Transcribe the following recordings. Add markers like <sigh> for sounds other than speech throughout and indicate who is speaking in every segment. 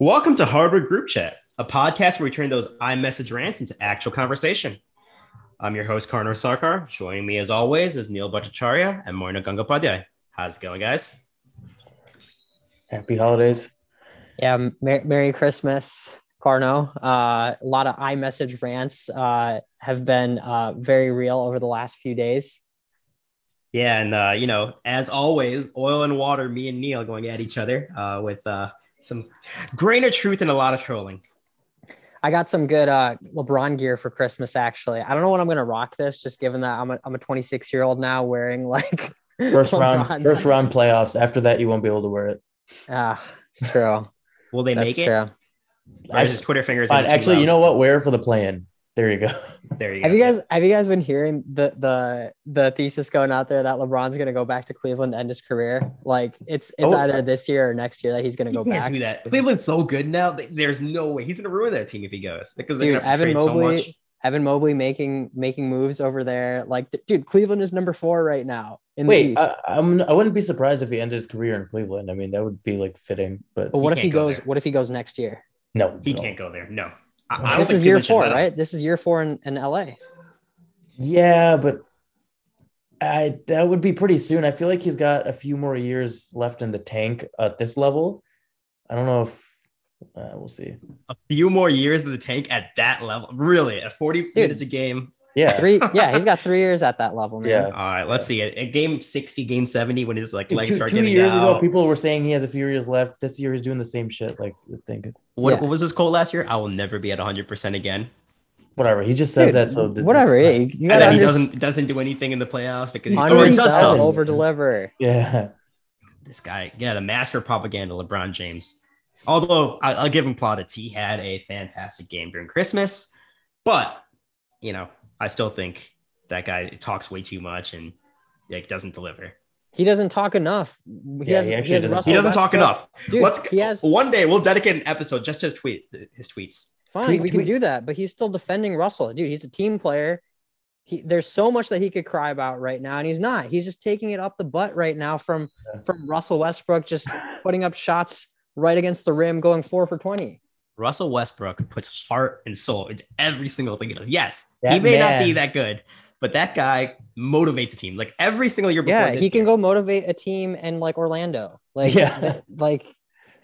Speaker 1: Welcome to Harvard Group Chat, a podcast where we turn those iMessage rants into actual conversation. I'm your host, Karnar Sarkar. Joining me as always is Neil Bhattacharya and Moina Gangopadhyay. How's it going, guys?
Speaker 2: Happy holidays.
Speaker 3: Yeah, Mer- Merry Christmas, Carno. Uh, a lot of iMessage rants uh, have been uh, very real over the last few days.
Speaker 1: Yeah, and uh, you know, as always, oil and water, me and Neil going at each other uh, with uh, some grain of truth and a lot of trolling.
Speaker 3: I got some good uh, LeBron gear for Christmas. Actually, I don't know when I'm gonna rock this, just given that I'm a, I'm a 26 year old now wearing like <laughs>
Speaker 2: first round first round playoffs. After that, you won't be able to wear it.
Speaker 3: Ah, it's true.
Speaker 1: Will they
Speaker 3: That's
Speaker 1: make it?
Speaker 3: true.
Speaker 1: Or is his Twitter fingers.
Speaker 2: Fine.
Speaker 1: in it too
Speaker 2: Actually, you know what? Wear for the plan. There you go.
Speaker 1: there you
Speaker 3: Have
Speaker 1: go.
Speaker 3: you guys have you guys been hearing the the the thesis going out there that LeBron's gonna go back to Cleveland to end his career? Like it's it's
Speaker 2: Oh.
Speaker 3: either this year or next year that he's gonna
Speaker 1: He
Speaker 3: go
Speaker 1: can't
Speaker 3: back.
Speaker 1: do that. Cleveland's so good now. There's no way he's gonna ruin that team if he goes. Because
Speaker 3: Dude,
Speaker 1: gonna have to
Speaker 3: Evan
Speaker 1: trade so.
Speaker 3: Mobley, Evan Mobley making making moves over there. Like, th- dude, Cleveland is number four right now in the
Speaker 2: Wait,
Speaker 3: East.
Speaker 2: I, I'm, I wouldn't be surprised if he ended his career in Cleveland. I mean, that would be like fitting. But
Speaker 3: but what
Speaker 1: he
Speaker 3: if he
Speaker 1: go
Speaker 3: goes?
Speaker 1: there.
Speaker 3: What if he goes next year?
Speaker 2: no,
Speaker 1: He
Speaker 2: no.
Speaker 1: can't go there. No. I, I
Speaker 3: This
Speaker 1: think
Speaker 3: is year four, right? This is year four in, in LA.
Speaker 2: Yeah, but I that would be pretty soon. I feel like he's got a few more years left in the tank at this level. I don't know if uh, we'll see.
Speaker 1: A few more years in the tank at that level. Really, at 40 Dude, minutes a game.
Speaker 2: Yeah,
Speaker 3: Three, <laughs> yeah, he's got three years at that level, man.
Speaker 2: Yeah.
Speaker 1: All right, let's see. At, at game 60, game 70, when his like
Speaker 2: Dude,
Speaker 1: legs
Speaker 2: two,
Speaker 1: start
Speaker 2: two
Speaker 1: getting
Speaker 2: years
Speaker 1: out.
Speaker 2: ago, people were saying he has a few years left. This year, he's doing the same shit. Like, I think
Speaker 1: what,
Speaker 3: Yeah.
Speaker 1: what was his quote last year? I will never be at 100% again.
Speaker 2: whatever. He just says
Speaker 3: Dude,
Speaker 2: that. So
Speaker 3: whatever.
Speaker 2: that's
Speaker 3: yeah, you, you
Speaker 1: And
Speaker 3: gotta
Speaker 1: then he doesn't doesn't do anything in the playoffs because he's
Speaker 2: He's
Speaker 1: throwing
Speaker 2: stuff.
Speaker 3: over deliver.
Speaker 2: Yeah,
Speaker 1: This guy, yeah, the master of propaganda, LeBron James. Although I, I'll give him plaudits, he had a fantastic game during Christmas, but you know, I still think that guy talks way too much and like doesn't deliver.
Speaker 3: He doesn't talk enough. He
Speaker 2: Yeah,
Speaker 3: has.
Speaker 2: he
Speaker 3: He, has
Speaker 2: doesn't-
Speaker 1: he doesn't talk
Speaker 3: Westbrook.
Speaker 1: enough.
Speaker 3: Dude,
Speaker 1: Let's
Speaker 3: he has.
Speaker 1: one day we'll dedicate an episode just to his tweet, his tweets.
Speaker 3: Fine,
Speaker 2: Tweet-
Speaker 3: we can do that, but he's still defending Russell. Dude, he's a team player. He, there's so much that he could cry about right now, and he's not. He's just taking it up the butt right now from
Speaker 2: Yeah.
Speaker 3: from Russell Westbrook, just putting up shots right against the rim, going four for twenty.
Speaker 1: Russell Westbrook puts heart and soul into every single thing he does. Yes, he
Speaker 2: That
Speaker 1: may not be that good, but that guy motivates a team. Like every single year before
Speaker 3: Yeah,
Speaker 1: this
Speaker 3: he can
Speaker 1: year.
Speaker 3: go motivate a team in like Orlando. Like,
Speaker 2: Yeah.
Speaker 3: th- like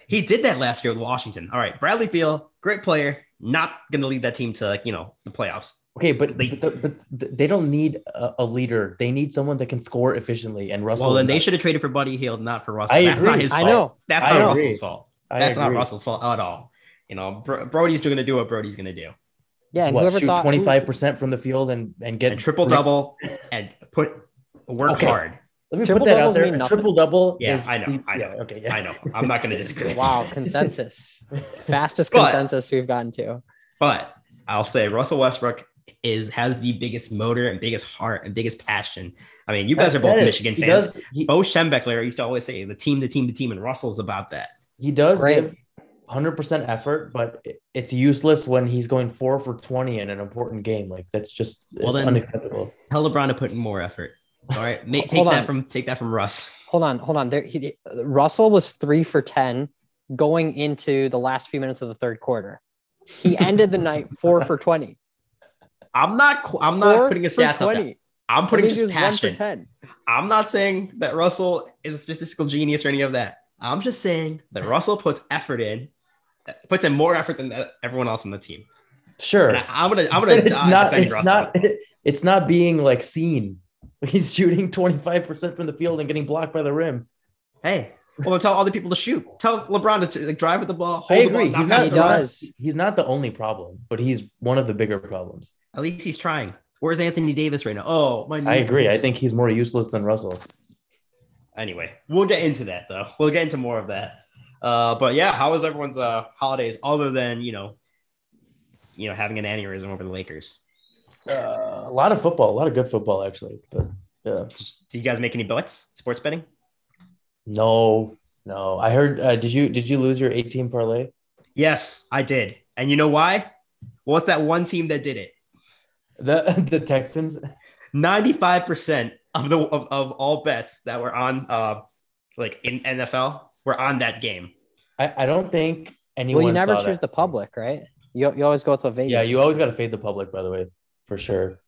Speaker 1: He did that last year with Washington. All right, Bradley Beal, great player, not going to lead that team to like you know the playoffs.
Speaker 2: Okay, but
Speaker 1: They-
Speaker 2: but, the, but they don't need a, a leader. They need someone that can score efficiently. And Russell.
Speaker 1: well, then they
Speaker 2: not-
Speaker 1: should have traded for Buddy Hield, not for Russell.
Speaker 2: I
Speaker 1: That's
Speaker 2: agree.
Speaker 1: not his
Speaker 3: I
Speaker 1: fault.
Speaker 3: know.
Speaker 1: That's
Speaker 2: I
Speaker 1: not
Speaker 2: agree.
Speaker 1: Russell's fault.
Speaker 2: I
Speaker 1: That's not. Russell's fault at all. You know, Bro- Brody's going to do what Brody's going to do,
Speaker 3: yeah, and
Speaker 2: What,
Speaker 3: whoever
Speaker 2: shoot
Speaker 3: thought
Speaker 2: twenty five percent from the field and and get
Speaker 1: triple double and put work
Speaker 2: Okay.
Speaker 1: hard.
Speaker 2: Let me
Speaker 3: Triple
Speaker 2: put that out there.
Speaker 3: mean
Speaker 2: A
Speaker 3: nothing.
Speaker 2: triple double.
Speaker 1: Yeah,
Speaker 2: is
Speaker 1: I know,
Speaker 2: the-
Speaker 1: I know,
Speaker 2: yeah, okay, yeah.
Speaker 1: I know. I'm not going <laughs> to disagree.
Speaker 3: Wow, <laughs> consensus, fastest
Speaker 1: But-
Speaker 3: consensus we've gotten to.
Speaker 1: But I'll say Russell Westbrook is has the biggest motor and biggest heart and biggest passion. I mean, you guys are both
Speaker 2: That is-
Speaker 1: Michigan
Speaker 2: he
Speaker 1: fans.
Speaker 2: Does, he,
Speaker 1: Bo Schembechler used to always say the team, the team, the team, and Russell's about that.
Speaker 2: he does
Speaker 3: Right.
Speaker 2: give hundred percent effort, but it's useless when he's going four for twenty in an important game. Like that's just
Speaker 1: Well,
Speaker 2: it's
Speaker 1: then-
Speaker 2: unacceptable.
Speaker 1: Tell LeBron to put in more effort. All right, Ma- <laughs> take that from take that from Russ.
Speaker 3: Hold on, hold on. There, he, Russell was three for ten going into the last few minutes of the third quarter. He <laughs> ended the night four for twenty.
Speaker 1: I'm not. I'm not
Speaker 3: Four
Speaker 1: putting a
Speaker 3: for
Speaker 1: stats up. there. I'm putting
Speaker 3: That means he
Speaker 1: just
Speaker 3: was one for
Speaker 1: passion.
Speaker 3: ten.
Speaker 1: I'm not saying that Russell is a statistical genius or any of that. I'm just saying that Russell puts effort in, puts in more effort than everyone else on the team.
Speaker 2: Sure,
Speaker 1: And I, I'm gonna. I'm gonna.
Speaker 2: it's
Speaker 1: die
Speaker 2: not. It's
Speaker 1: Russell.
Speaker 2: not. <laughs> It's not being like seen. <laughs> He's shooting twenty five percent from the field and getting blocked by the rim.
Speaker 1: Hey, well, then tell the people to shoot. Tell LeBron to like, drive with the ball.
Speaker 2: I
Speaker 1: hold the
Speaker 2: agree.
Speaker 1: ball,
Speaker 2: He's
Speaker 1: not
Speaker 2: not.
Speaker 3: He
Speaker 1: pass the ball.
Speaker 3: does.
Speaker 2: He's not the only problem, but he's one of the bigger problems.
Speaker 1: At least he's trying. Where's Anthony Davis right now? Oh, my.
Speaker 2: I agree. I think he's more useless than Russell.
Speaker 1: Anyway, we'll get into that though. We'll get into more of that. Uh, but yeah, how was everyone's uh holidays other than you know, you know, having an aneurysm over the Lakers?
Speaker 2: Uh, a lot of football, a lot of good football actually. But yeah,
Speaker 1: Do you guys make any bets? Sports betting?
Speaker 2: no, no. I heard. Uh, did you did you lose your eight team parlay?
Speaker 1: Yes, I did. And you know why? What's that one team that did it?
Speaker 2: The <laughs> the Texans.
Speaker 1: 95% of the of, of all bets that were on uh like in NFL were on that game.
Speaker 2: I, I don't think anyone.
Speaker 3: well, you never
Speaker 2: saw
Speaker 3: choose
Speaker 2: that.
Speaker 3: the public, right? You, you always go with what Vegas.
Speaker 2: Yeah, you always got to fade the public, by the way, for sure.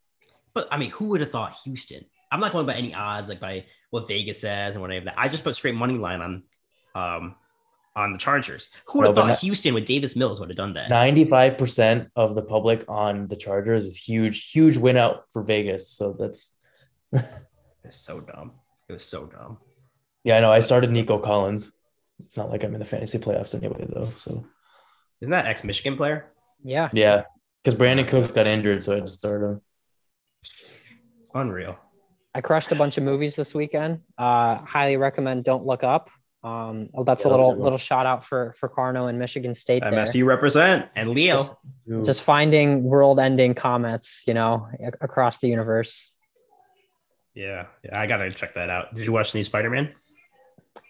Speaker 1: But I mean, who would have thought Houston? I'm not going by any odds, like by what Vegas says and whatever that. I just put straight money line on, um, on the Chargers. Who would have
Speaker 2: but
Speaker 1: thought Houston with Davis Mills would have done that?
Speaker 2: Ninety-five percent of the public on the Chargers is huge, huge win out for Vegas. So that's <laughs>
Speaker 1: It's so dumb. It was so dumb.
Speaker 2: yeah. I know. I started Nico Collins. It's not like I'm in the fantasy playoffs anyway, though. So
Speaker 1: Isn't that ex Michigan player?
Speaker 3: yeah.
Speaker 2: yeah, because Brandon Cooks got injured, so I had to start him.
Speaker 1: Unreal.
Speaker 3: I crushed a bunch of movies this weekend. Uh, highly recommend Don't Look Up. Um, well, that's
Speaker 2: Yeah,
Speaker 3: a
Speaker 2: that's a
Speaker 3: little
Speaker 2: good
Speaker 3: little shout out for for Carno and Michigan State there.
Speaker 1: MSU represent and Leo.
Speaker 3: Just, just finding world-ending comets, you know, ac- across the universe.
Speaker 1: Yeah, yeah, I gotta check that out. Did you watch the new Spider Man?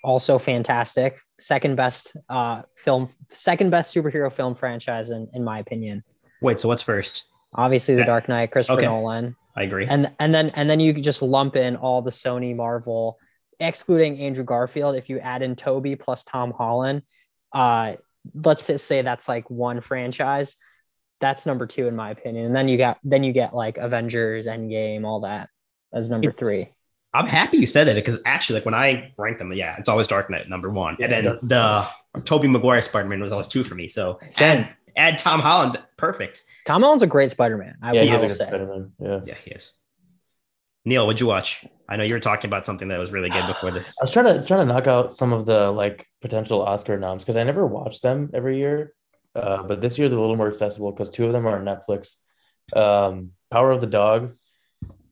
Speaker 3: Also fantastic. Second best uh, film, second best superhero film franchise in in my opinion.
Speaker 1: Wait, so what's first?
Speaker 3: Obviously, The. Dark Knight, Christopher
Speaker 1: Okay.
Speaker 3: Nolan.
Speaker 1: I agree.
Speaker 3: and and then and then you just lump in all the Sony Marvel, excluding Andrew Garfield. If you add in Tobey plus Tom Holland, uh, let's just say that's like one franchise. That's number two in my opinion. And then you got then you get like Avengers, Endgame, all that as number three.
Speaker 1: I'm happy you said that because actually, like when I rank them, yeah, it's always Dark Knight number one, and then the Tobey Maguire Spider Man was always two for me. So add add Tom Holland, perfect.
Speaker 3: Tom Holland's a great Spider-Man. I,
Speaker 2: yeah,
Speaker 3: I
Speaker 2: he's
Speaker 3: will
Speaker 2: a good
Speaker 3: say.
Speaker 2: Spider-Man. Yeah.
Speaker 1: Yeah, he is. Neil, what'd you watch? I know you were talking about something that was really good before this. <sighs>
Speaker 2: I was trying to trying to knock out some of the like potential Oscar noms because I never watch them every year. Uh, but this year they're a little more accessible because two of them are on Netflix. Um, Power of the Dog,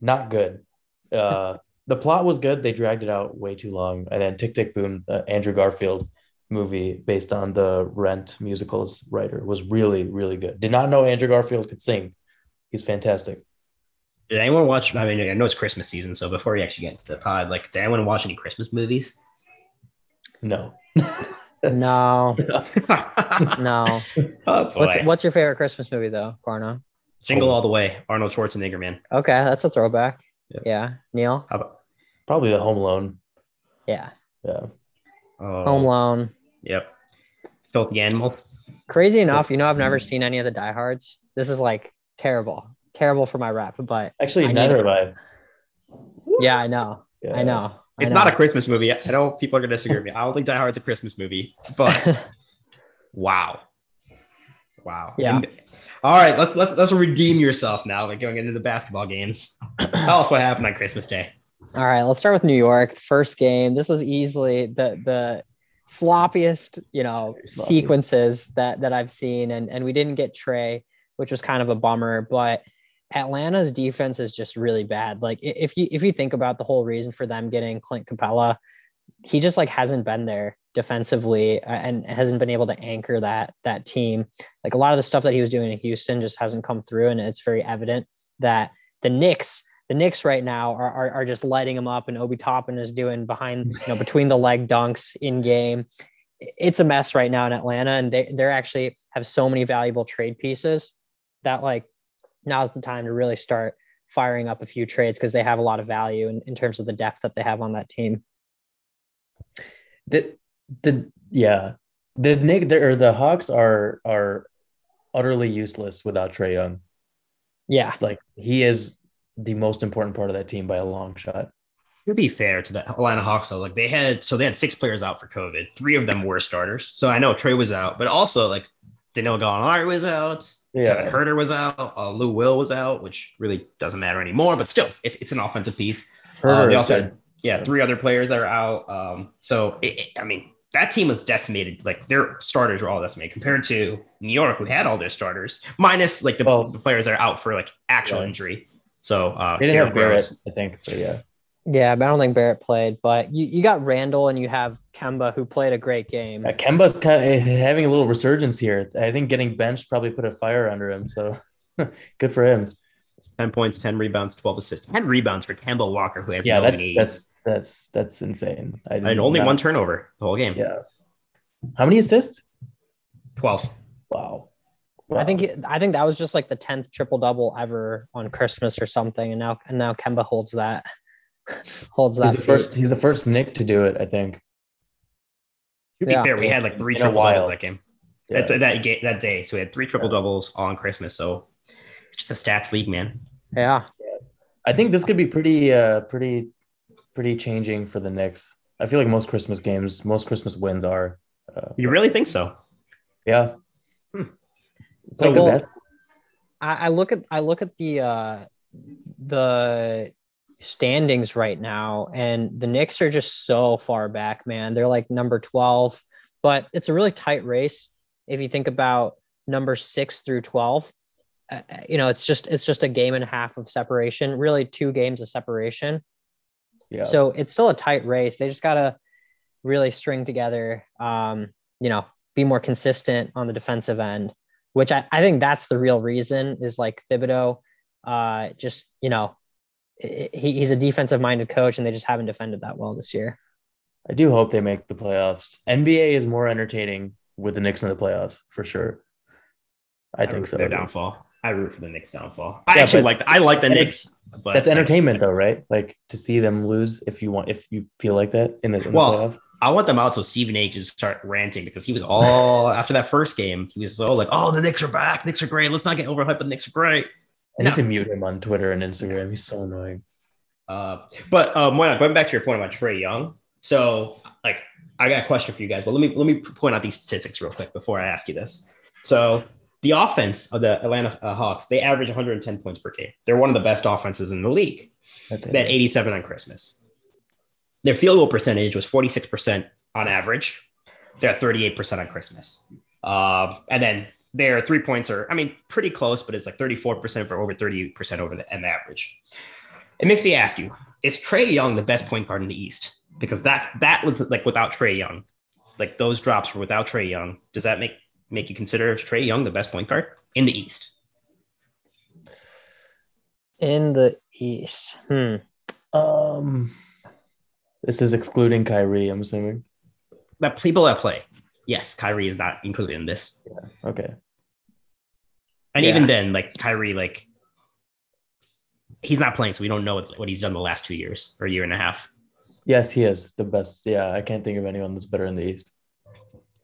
Speaker 2: not good. Uh, <laughs> the plot was good. They dragged it out way too long. And then Tick Tick Boom, uh, Andrew Garfield movie based on the Rent musicals writer was really really good. Did not know Andrew Garfield could sing. He's fantastic.
Speaker 1: Did anyone watch? I mean, I know it's Christmas season, so before we actually get into the pod, like, did anyone watch any Christmas movies?
Speaker 2: No. <laughs> <laughs>
Speaker 3: No,
Speaker 1: oh
Speaker 3: no.
Speaker 1: boy.
Speaker 3: What's what's your favorite Christmas movie though, Carno?
Speaker 1: Jingle All the Way, Arnold Schwarzenegger, man.
Speaker 3: Okay, that's a throwback.
Speaker 1: Yeah.
Speaker 3: Yeah, Neil.
Speaker 1: How about?
Speaker 2: Probably the Home Alone.
Speaker 3: Yeah,
Speaker 2: Yeah.
Speaker 1: Oh,
Speaker 3: Home Alone.
Speaker 1: Yep. Filthy Animal.
Speaker 3: Crazy enough, you know, I've never seen any of the diehards. This is like terrible, terrible for my rep. But
Speaker 2: Actually,
Speaker 3: I
Speaker 2: neither
Speaker 3: need-
Speaker 2: have I.
Speaker 3: yeah, I know,
Speaker 2: Yeah.
Speaker 3: I know. I
Speaker 1: It's
Speaker 3: know.
Speaker 1: not a Christmas movie. I know people are gonna disagree with me. I don't think Die Hard's a Christmas movie, but <laughs> wow, wow.
Speaker 3: Yeah.
Speaker 1: And- all right, let's let's let's redeem yourself now. Like going into the basketball games. <clears throat> Tell us what happened on Christmas Day.
Speaker 3: All right, let's start with New York. First game. This was easily the the sloppiest, you know, sequences that that I've seen, and and we didn't get Trey, which was kind of a bummer. But Atlanta's defense is just really bad. Like if you if you think about the whole reason for them getting Clint Capela, he just like hasn't been there defensively and hasn't been able to anchor that that team. Like a lot of the stuff that he was doing in Houston just hasn't come through, and it's very evident that the Knicks the Knicks right now are, are, are just lighting him up, and Obi Toppin is doing behind, you know, between the leg dunks in game. It's a mess right now in Atlanta, and they they're actually have so many valuable trade pieces that like now's the time to really start firing up a few trades because they have a lot of value in, in terms of the depth that they have on that team.
Speaker 2: The the yeah the Nick the, or the Hawks are are utterly useless without Trey Young.
Speaker 3: Yeah,
Speaker 2: Like he is the most important part of that team by a long shot.
Speaker 1: To be fair to the Atlanta Hawks, though, like they had so they had six players out for COVID. Three of them were starters. So I know Trey was out, but also like Daniel Gallinari was out. Kevin Huerter was out. Uh, Lou Will was out, which really doesn't matter anymore. But still, it's, it's an offensive piece. Uh,
Speaker 2: Huerter
Speaker 1: they also had, yeah, three other players that are out. Um, so it, it- I mean, that team was decimated. Like their starters were all decimated compared to New York, who had all their starters, minus like the,
Speaker 2: Well-
Speaker 1: the players that are out for like actual
Speaker 2: Yeah.
Speaker 1: injury. So uh,
Speaker 2: They didn't have
Speaker 1: Derrick Rose-
Speaker 2: Barrett, I think, but yeah.
Speaker 3: yeah, but I don't think Barrett played. But you, you got Randle and you have Kemba who played a great game.
Speaker 2: Uh, Kemba's kind of having a little resurgence here. I think getting benched probably put a fire under him. So <laughs> good for him.
Speaker 1: 10 points, 10 rebounds, 12 assists, 10 rebounds for Kemba Walker, who has
Speaker 2: Yeah,
Speaker 1: no
Speaker 2: that's
Speaker 1: lead.
Speaker 2: that's that's that's insane. I
Speaker 1: and only
Speaker 2: not-
Speaker 1: one turnover the whole game.
Speaker 2: Yeah. How many assists?
Speaker 1: 12.
Speaker 2: Wow.
Speaker 3: I think it- I think that was just like the tenth triple double ever on Christmas or something, and now and now Kemba holds that <laughs> holds that.
Speaker 2: he's the
Speaker 3: feat.
Speaker 2: first. He's the first Nick to do it. I think.
Speaker 1: To be
Speaker 3: Yeah.
Speaker 1: fair, we had like three
Speaker 2: In a
Speaker 1: triple
Speaker 2: while.
Speaker 1: doubles that game.
Speaker 2: Yeah.
Speaker 1: that, that, ga- that day. So we had three triple doubles all on Christmas. So it's just a stats league, man.
Speaker 3: Yeah.
Speaker 2: I think this could be pretty, uh, pretty, pretty changing for the Knicks. I feel like most Christmas games, most Christmas wins are. Uh,
Speaker 1: You really think so?
Speaker 2: yeah.
Speaker 1: Hmm.
Speaker 3: So
Speaker 2: good
Speaker 3: well- I, I look at I look at the uh the standings right now, and the Knicks are just so far back, man. They're like number 12, but it's a really tight race. If you think about number six through 12, uh, you know, it's just it's just a game and a half of separation, really two games of separation.
Speaker 2: yeah.
Speaker 3: So it's still a tight race. They just gotta really string together, um, you know, be more consistent on the defensive end, which I, I think that's the real reason is like Thibodeau, uh, just, you know, he, he's a defensive minded coach and they just haven't defended that well this year.
Speaker 2: I do hope they make the playoffs. NBA is more entertaining with the Knicks in the playoffs for sure. I,
Speaker 1: I
Speaker 2: think so.
Speaker 1: their downfall. I root for the Knicks downfall. I
Speaker 2: Yeah,
Speaker 1: actually
Speaker 2: but-
Speaker 1: like I like the Knicks, but
Speaker 2: That's entertainment though, right? Like to see them lose if you want if you feel like that in the, in
Speaker 1: Well. I want them out so Stephen A. can start ranting because he was all <laughs> after that first game. He was so like, "Oh, the Knicks are back. Knicks are great. Let's not get overhyped. The Knicks are great."
Speaker 2: I need
Speaker 1: no.
Speaker 2: to mute him on Twitter and Instagram. He's so annoying.
Speaker 1: Uh, but uh, Moina, going back to your point about Trey Young. So, like, I got a question for you guys. But let me let me point out these statistics real quick before I ask you this. So, the offense of the Atlanta uh, Hawks they average 110 points per game. They're one of the best offenses in the league.
Speaker 2: That's
Speaker 1: They had 87 on Christmas. Their field goal percentage was 46% on average. They're at 38% on Christmas. Um, and then their three points are, I mean, pretty close, but it's like 34% for over 38% over the, the average. It makes me ask you, is Trey Young the best point guard in the East? Because that that was like without Trey Young. Like those drops were without Trey Young. Does that make make you consider Trey Young the best point guard in the East?
Speaker 3: In the East. Hmm.
Speaker 2: Um, this is excluding Kyrie. I'm assuming.
Speaker 1: That people that play. Yes, Kyrie is not included in this. Yeah.
Speaker 2: Okay.
Speaker 1: And
Speaker 3: Yeah.
Speaker 1: even then, like Kyrie, like he's not playing, so we don't know what, what he's done the last two years or year and a half.
Speaker 2: Yes, he is the best. Yeah, I can't think of anyone that's better in the East.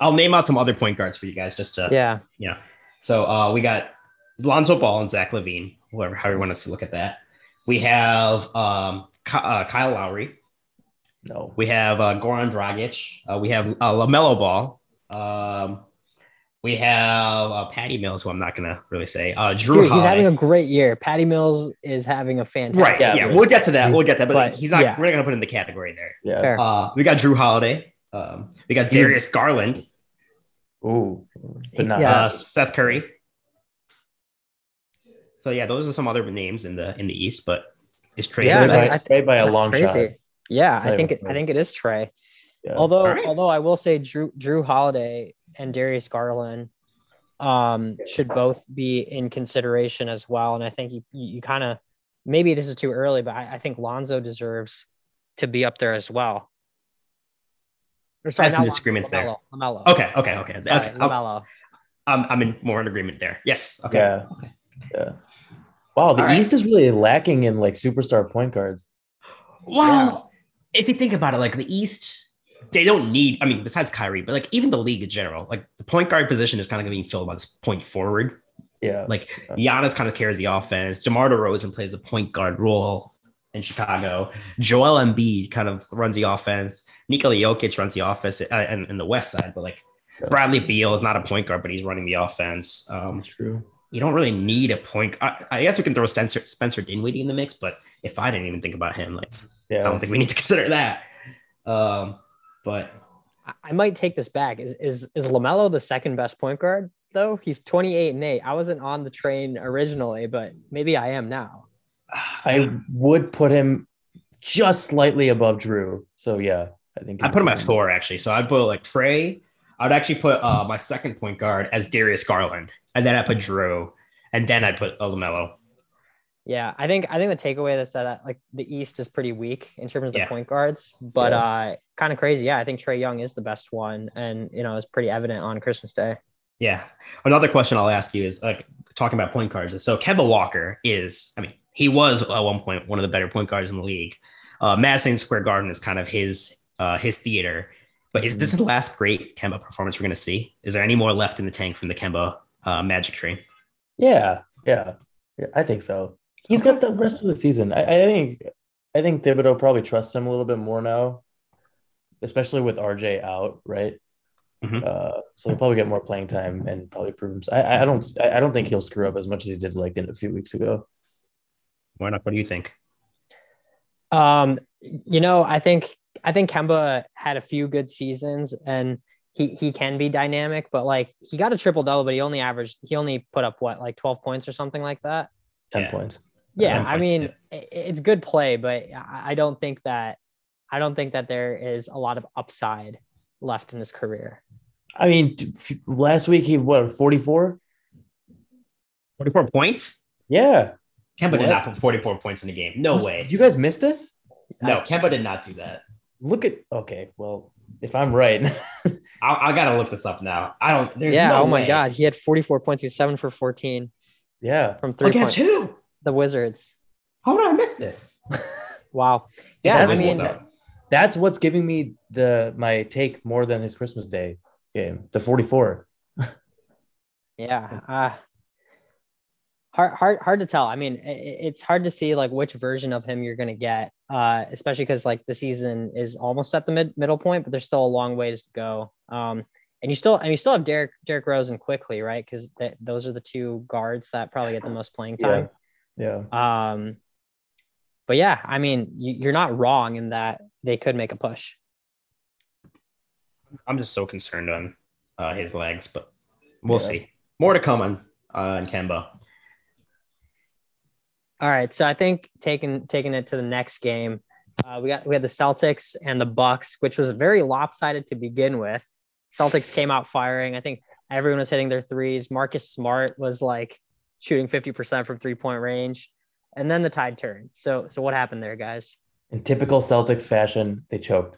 Speaker 1: I'll name out some other point guards for you guys just to
Speaker 3: Yeah.
Speaker 1: yeah. So uh, we got Lonzo Ball and Zach LaVine, whoever how you want us to look at that. We have um, Ky- uh, Kyle Lowry.
Speaker 2: No.
Speaker 1: We have uh, Goran Dragic. Uh, we have uh, Lamelo Ball. Um, we have uh, Patty Mills, who I'm not gonna really say. Uh, Jrue
Speaker 3: Dude, he's having a great year. Patty Mills is having a fantastic
Speaker 1: right. Yeah,
Speaker 2: Yeah,
Speaker 1: we'll get to that. We'll get that. But,
Speaker 3: But,
Speaker 1: he's not.
Speaker 3: yeah.
Speaker 1: We're not gonna put him in the category there.
Speaker 2: Yeah.
Speaker 3: Fair.
Speaker 1: Uh, we got Jrue Holiday. Um, we got Darius Garland.
Speaker 2: Ooh, but not.
Speaker 3: Yeah.
Speaker 1: Uh, Seth Curry. So yeah, those are some other names in the in the East, but it's Trey.
Speaker 3: Yeah,
Speaker 2: Trey by,
Speaker 3: I
Speaker 2: Trey by a long
Speaker 3: crazy.
Speaker 2: shot.
Speaker 3: Yeah,
Speaker 2: It's
Speaker 3: I think it, I think it is Trey.
Speaker 2: Yeah.
Speaker 3: Although
Speaker 1: All right.
Speaker 3: although I will say Jrue Jrue Holiday and Darius Garland um should both be in consideration as well. And I think you you, you kind of maybe this is too early, but I, I think Lonzo deserves to be up there as well. Or
Speaker 1: I have some
Speaker 3: not Lonzo,
Speaker 1: disagreements there.
Speaker 3: LaMelo, LaMelo.
Speaker 1: Okay, okay, okay.
Speaker 3: Sorry,
Speaker 1: okay. I'm,
Speaker 3: LaMelo.
Speaker 1: I'm, I'm in more in agreement there. Yes. Okay.
Speaker 2: Yeah.
Speaker 1: Okay.
Speaker 2: Yeah. Wow, the
Speaker 1: All right.
Speaker 2: East is really lacking in like superstar point guards.
Speaker 1: Well, if you think about it, like the East, they don't need. I mean, besides Kyrie, but like even the league in general, like the point guard position is kind of being filled by this point forward.
Speaker 2: Yeah.
Speaker 1: Like Giannis kind of carries the offense. DeMar DeRozan plays the point guard role in Chicago. Joel Embiid kind of runs the offense. Nikola Jokic runs the offense uh, and in the West side, but like Bradley Beal is not a point guard, but he's running the offense. Um,
Speaker 2: That's true.
Speaker 1: you don't really need a point. I, I guess we can throw Spencer Spencer Dinwiddie in the mix, but if I didn't even think about him, like
Speaker 2: yeah.
Speaker 1: I don't think we need to <laughs> consider that. Um, but
Speaker 3: I- I might take this back. Is is is Lamelo the second best point guard though? He's 28 and 8. I wasn't on the train originally, but maybe I am now.
Speaker 2: I would put him just slightly above Jrue. So yeah, I think
Speaker 1: I put him at four actually. So I'd put like Trey. I'd actually put uh, my second point guard as Darius Garland, and then I put Jrue, and then I put Lamelo.
Speaker 3: Yeah, I think I think the takeaway is that like the East is pretty weak in terms of the
Speaker 1: Yeah.
Speaker 3: point guards, but
Speaker 2: Yeah.
Speaker 3: uh kind of crazy. Yeah, I think Trey Young is the best one, and you know, it's pretty evident on Christmas Day.
Speaker 1: Yeah. Another question I'll ask you is like talking about point guards. So Kemba Walker is, I mean, he was at one point one of the better point guards in the league. Uh, Madison Square Garden is kind of his uh, his theater. But is this the last great Kemba performance we're going to see? Is there any more left in the tank from the Kemba uh, Magic train?
Speaker 2: Yeah, yeah, yeah, I think so. He's got the rest of the season. I, I think I think Thibodeau probably trusts him a little bit more now, especially with RJ out, right?
Speaker 1: Mhm.
Speaker 2: Uh, so he'll probably get more playing time and probably prove himself. I, I don't I don't think he'll screw up as much as he did like in a few weeks ago.
Speaker 1: Why not? What do you think?
Speaker 3: Um, you know, I think I think Kemba had a few good seasons and he he can be dynamic, but like he got a triple double, but he only averaged he only put up what like 12 points or something like that.
Speaker 2: Ten
Speaker 1: Yeah.
Speaker 2: points.
Speaker 3: Yeah,
Speaker 1: Ten
Speaker 3: I
Speaker 1: points,
Speaker 3: mean,
Speaker 1: yeah.
Speaker 3: it's good play, but I I don't think that I don't think that there is a lot of upside left in his career.
Speaker 2: I mean, last week he what forty four?
Speaker 1: 44 points?
Speaker 2: Yeah.
Speaker 1: Kemba did not put 44 points in the game. No way.
Speaker 2: You guys missed this?
Speaker 1: No, Kemba did not do that.
Speaker 2: Look at okay. Well, if I'm right, <laughs>
Speaker 1: I, I gotta look this up now. I don't. There's
Speaker 3: yeah.
Speaker 1: no
Speaker 3: oh my
Speaker 1: way.
Speaker 3: God, he had 44 points. He was seven for 14
Speaker 2: yeah.
Speaker 3: from three
Speaker 1: Against
Speaker 3: point.
Speaker 1: who?
Speaker 3: The Wizards.
Speaker 1: How did I miss this? <laughs>
Speaker 3: Wow. Yeah, I
Speaker 2: That's
Speaker 3: mean,
Speaker 2: what's That's what's giving me the my take more than his Christmas Day game, the 44.
Speaker 3: yeah. Uh, hard, hard, hard to tell. I mean, i- i- it's hard to see like which version of him you're gonna get, uh, especially because like the season is almost at the mid middle point, but there's still a long ways to go. Um, and you still, and you still have Derrick, Derrick Rose and Quickley, right? Because th- those are the two guards that probably get the most playing time.
Speaker 2: Yeah.
Speaker 3: Um, but yeah, I mean, you, you're not wrong in that they could make a push.
Speaker 1: I'm just so concerned on uh, his legs, but we'll
Speaker 2: Yeah.
Speaker 1: see. More to come on uh, on Kemba.
Speaker 3: All right, so I think taking taking it to the next game, uh, we got we had the Celtics and the Bucks, which was very lopsided to begin with. Celtics came out firing. I think everyone was hitting their threes. Marcus Smart was like shooting fifty percent from three point range, and then the tide turned. So so what happened there, guys?
Speaker 2: In typical Celtics fashion, they choked.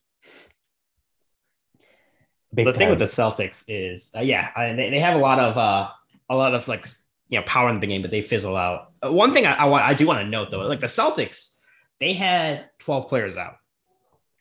Speaker 2: Big
Speaker 1: the thing with the Celtics is, uh, yeah, I, they, they have a lot of uh, a lot of like you know power in the game, but they fizzle out. Uh, one thing I, I want I do want to note though, like the Celtics, they had 12 players out,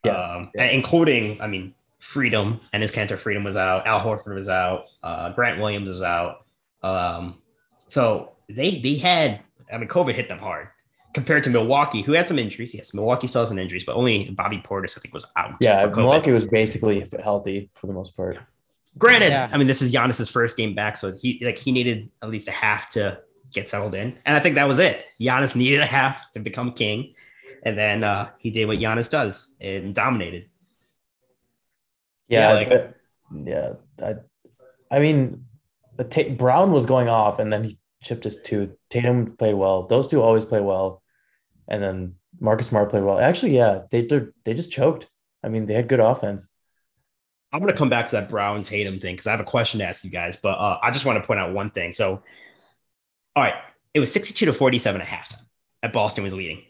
Speaker 2: Yeah,
Speaker 1: um,
Speaker 2: yeah.
Speaker 1: including I mean Freedom Enes Kanter Freedom was out, Al Horford was out, uh, Grant Williams was out, um, so they they had I mean COVID hit them hard compared to Milwaukee, who had some injuries. Yes, Milwaukee still has some injuries, but only Bobby Portis I think was out.
Speaker 2: yeah,
Speaker 1: for COVID.
Speaker 2: Milwaukee was basically healthy for the most part.
Speaker 1: Granted,
Speaker 3: Yeah.
Speaker 1: I mean this is Giannis's first game back, so he like he needed at least a half to get settled in, and I think that was it. Giannis needed a half to become king, and then uh, he did what Giannis does and dominated.
Speaker 2: Yeah,
Speaker 1: Yeah, like-
Speaker 2: but- yeah. I, I mean, the Ta- Brown was going off, and then he chipped his tooth. Tatum played well. Those two always play well, and then Marcus Smart played well. Actually, yeah, they they're- they just choked. I mean, they had good offense.
Speaker 1: I'm gonna come back to that Brown Tatum thing because I have a question to ask you guys, but uh, I just want to point out one thing. So, all right, it was 62 to 47 at halftime. At Boston was leading.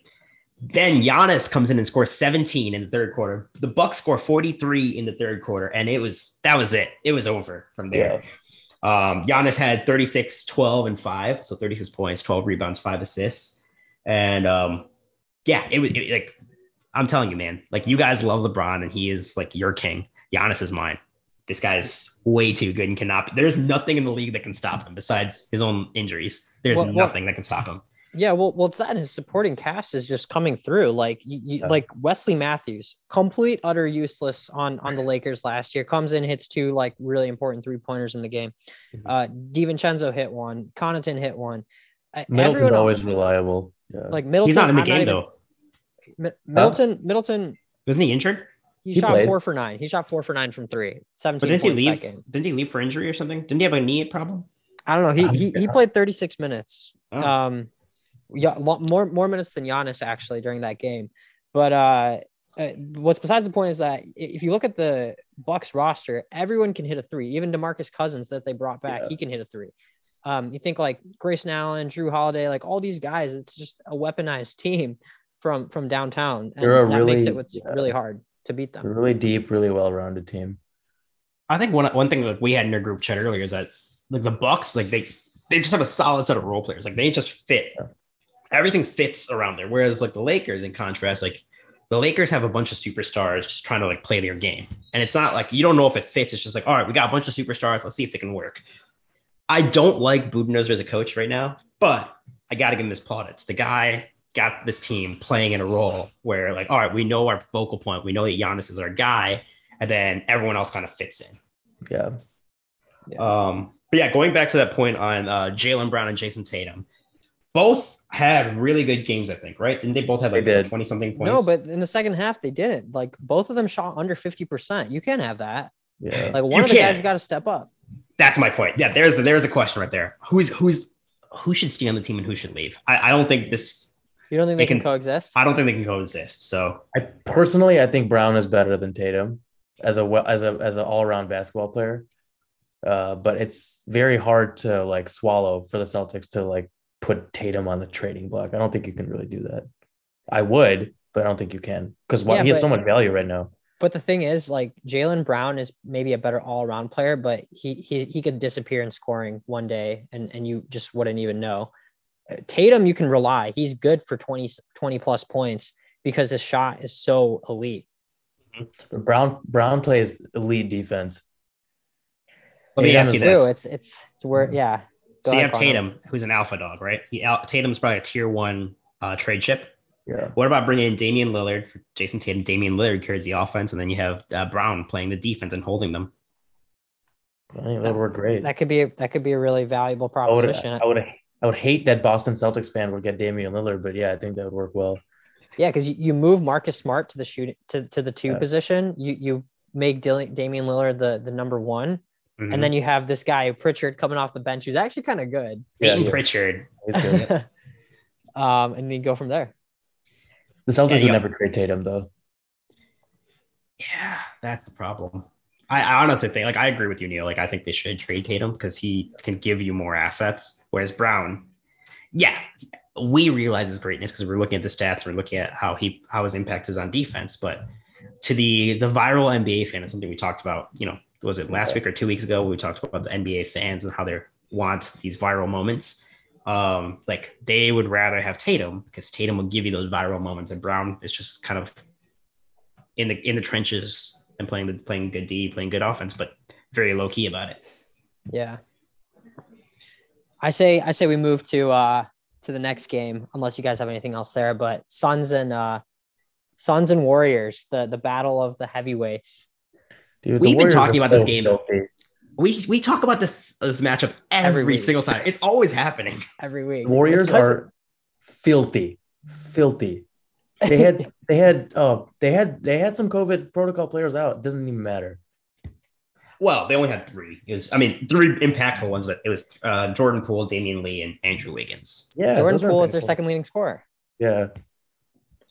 Speaker 1: Then Giannis comes in and scores 17 in the third quarter. The Bucks score 43 in the third quarter, and it was that was it. It was over from there. Um, Giannis had 36, 12, and 5. So 36 points, 12 rebounds, 5 assists. And um, yeah, it was it- like I'm telling you, man, like you guys love LeBron and he is like your king. Giannis is mine. This guy's way too good and cannot be. There's nothing in the league that can stop him besides his own injuries. There's
Speaker 3: Well- well-
Speaker 1: nothing that can stop him.
Speaker 3: Yeah, well, well, it's that his supporting cast is just coming through. Like, you, you,
Speaker 2: Yeah.
Speaker 3: like Wesley Matthews, complete utter useless on on the Lakers <laughs> last year. Comes in, hits two like really important three pointers in the game.
Speaker 2: Mhm.
Speaker 3: Uh, Divincenzo hit one. Connaughton hit one.
Speaker 2: Middleton's
Speaker 3: everyone-
Speaker 2: always reliable. Yeah.
Speaker 3: like Middleton.
Speaker 1: He's not in the
Speaker 3: I'm
Speaker 1: game
Speaker 3: even-
Speaker 1: though.
Speaker 3: Mi- Middleton, Middleton,
Speaker 1: Wasn't he injured?
Speaker 3: He,
Speaker 2: He
Speaker 3: shot
Speaker 2: played.
Speaker 3: four for nine. He shot four for nine from three.
Speaker 1: But didn't he
Speaker 3: points that
Speaker 1: leave?
Speaker 3: game.
Speaker 1: Didn't he leave for injury or something? Didn't he have a knee problem?
Speaker 3: I don't know. He he, he played 36 minutes.
Speaker 1: Oh.
Speaker 3: Um, yeah, more more minutes than Giannis actually during that game. But uh, uh, what's besides the point is that if you look at the Bucks roster, everyone can hit a three. Even Demarcus Cousins that they brought back,
Speaker 2: Yeah.
Speaker 3: he can hit a three. Um, you think like Grayson Allen, Jrue Holiday, like all these guys, it's just a weaponized team from from downtown, and
Speaker 2: They're a
Speaker 3: that makes it what's
Speaker 2: yeah.
Speaker 3: really hard to beat them.
Speaker 2: a really deep, really well-rounded team.
Speaker 1: I think one one thing that we had in our group chat earlier is that like the Bucks, like they they just have a solid set of role players. Like they just fit.
Speaker 2: Yeah.
Speaker 1: Everything fits around there. Whereas like the Lakers, in contrast, like the Lakers have a bunch of superstars just trying to like play their game. And it's not like you don't know if it fits. It's just like, all right, we got a bunch of superstars. Let's see if they can work. I don't like Budenholzer as a coach right now, but I got to give him this plaudits. The guy got this team playing in a role where, like, all right, we know our focal point. We know that Giannis is our guy. And then everyone else kind of fits in.
Speaker 2: Yeah.
Speaker 1: Um, but yeah, going back to that point on uh, Jaylen Brown and Jayson Tatum, both had really good games, I think, right? Didn't they both have like
Speaker 2: They did.
Speaker 1: 20 something points?
Speaker 3: No, but in the second half they didn't. Like both of them shot under 50%. You can't have that.
Speaker 2: Yeah.
Speaker 3: Like one
Speaker 1: You
Speaker 3: of the
Speaker 1: can't.
Speaker 3: guys got to step up.
Speaker 1: that's my point. Yeah, there's there's a question right there. Who's who's who should stay on the team and who should leave? I, I don't think this
Speaker 3: You don't think they,
Speaker 1: They
Speaker 3: can,
Speaker 1: can-
Speaker 3: coexist?
Speaker 1: I don't think they can coexist. So
Speaker 2: I personally, I think Brown is better than Tatum as a well as a as an all around basketball player. Uh, but it's very hard to like swallow for the Celtics to like put Tatum on the trading block. I don't think you can really do that. I would, but I don't think you can because
Speaker 3: Yeah,
Speaker 2: he has
Speaker 3: but-
Speaker 2: so much value right now.
Speaker 3: But the thing is, like Jaylen Brown is maybe a better all around player, but he he he could disappear in scoring one day and and you just wouldn't even know. Tatum, you can rely. He's good for 20, 20 plus points because his shot is so elite.
Speaker 2: But Brown Brown plays elite defense.
Speaker 1: let me
Speaker 2: Tatum
Speaker 1: ask you this.
Speaker 3: It's it's it's where yeah. Go
Speaker 1: so you have
Speaker 3: Connor.
Speaker 1: Tatum, who's an alpha dog, right? He Al- Tatum's probably a tier one uh, trade chip.
Speaker 2: Yeah.
Speaker 1: What about bringing in Damian Lillard for Jayson Tatum? Damian Lillard carries the offense, and then you have uh, Brown playing the defense and holding them.
Speaker 2: I think that would work great.
Speaker 3: That could be a, that could be a really valuable proposition.
Speaker 2: I would I would hate that Boston Celtics fan would get Damian Lillard, but yeah, I think that would work well.
Speaker 3: Yeah, because you, you move Marcus Smart to the shooting to, to the two
Speaker 2: Yeah.
Speaker 3: position. You you make Dil- Damian Lillard the the number one,
Speaker 1: Mhm.
Speaker 3: and then you have this guy Pritchard coming off the bench who's actually kind of good.
Speaker 2: Yeah, yeah.
Speaker 1: Pritchard.
Speaker 2: Good.
Speaker 3: um, and then you go from there.
Speaker 2: The Celtics
Speaker 1: Yeah,
Speaker 2: would
Speaker 1: yeah.
Speaker 2: never trade Tatum though.
Speaker 1: Yeah, that's the problem. I, I honestly think, like, I agree with you, Neil. Like, I think they should trade Tatum because he can give you more assets. Whereas Brown, yeah, we realize his greatness because we're looking at the stats, we're looking at how he how his impact is on defense. But to the the viral NBA fan, is something we talked about. You know, was it last week or two weeks ago? We talked about the NBA fans and how they want these viral moments. Um, like they would rather have Tatum because Tatum will give you those viral moments, and Brown is just kind of in the in the trenches and playing the playing good D, playing good offense, but very low key about it.
Speaker 3: Yeah. I say I say we move to uh to the next game unless you guys have anything else there. But Suns and uh Suns and Warriors, the the battle of the heavyweights.
Speaker 2: Dude,
Speaker 1: We've been
Speaker 2: Warriors
Speaker 1: talking
Speaker 2: are
Speaker 1: about this game.
Speaker 2: filthy.
Speaker 1: We we talk about this this matchup every,
Speaker 3: Every
Speaker 1: single time. It's always happening.
Speaker 3: every week.
Speaker 2: Warriors are filthy, filthy. They had <laughs> they had oh they had they had some COVID protocol players out. It doesn't even matter.
Speaker 1: Well, they only had three. It was, I mean, three impactful ones, but it was uh, Jordan Poole, Damian Lee, and Andrew Wiggins.
Speaker 2: Yeah,
Speaker 3: Jordan
Speaker 2: those are
Speaker 3: Poole is their second leading scorer.
Speaker 2: Yeah,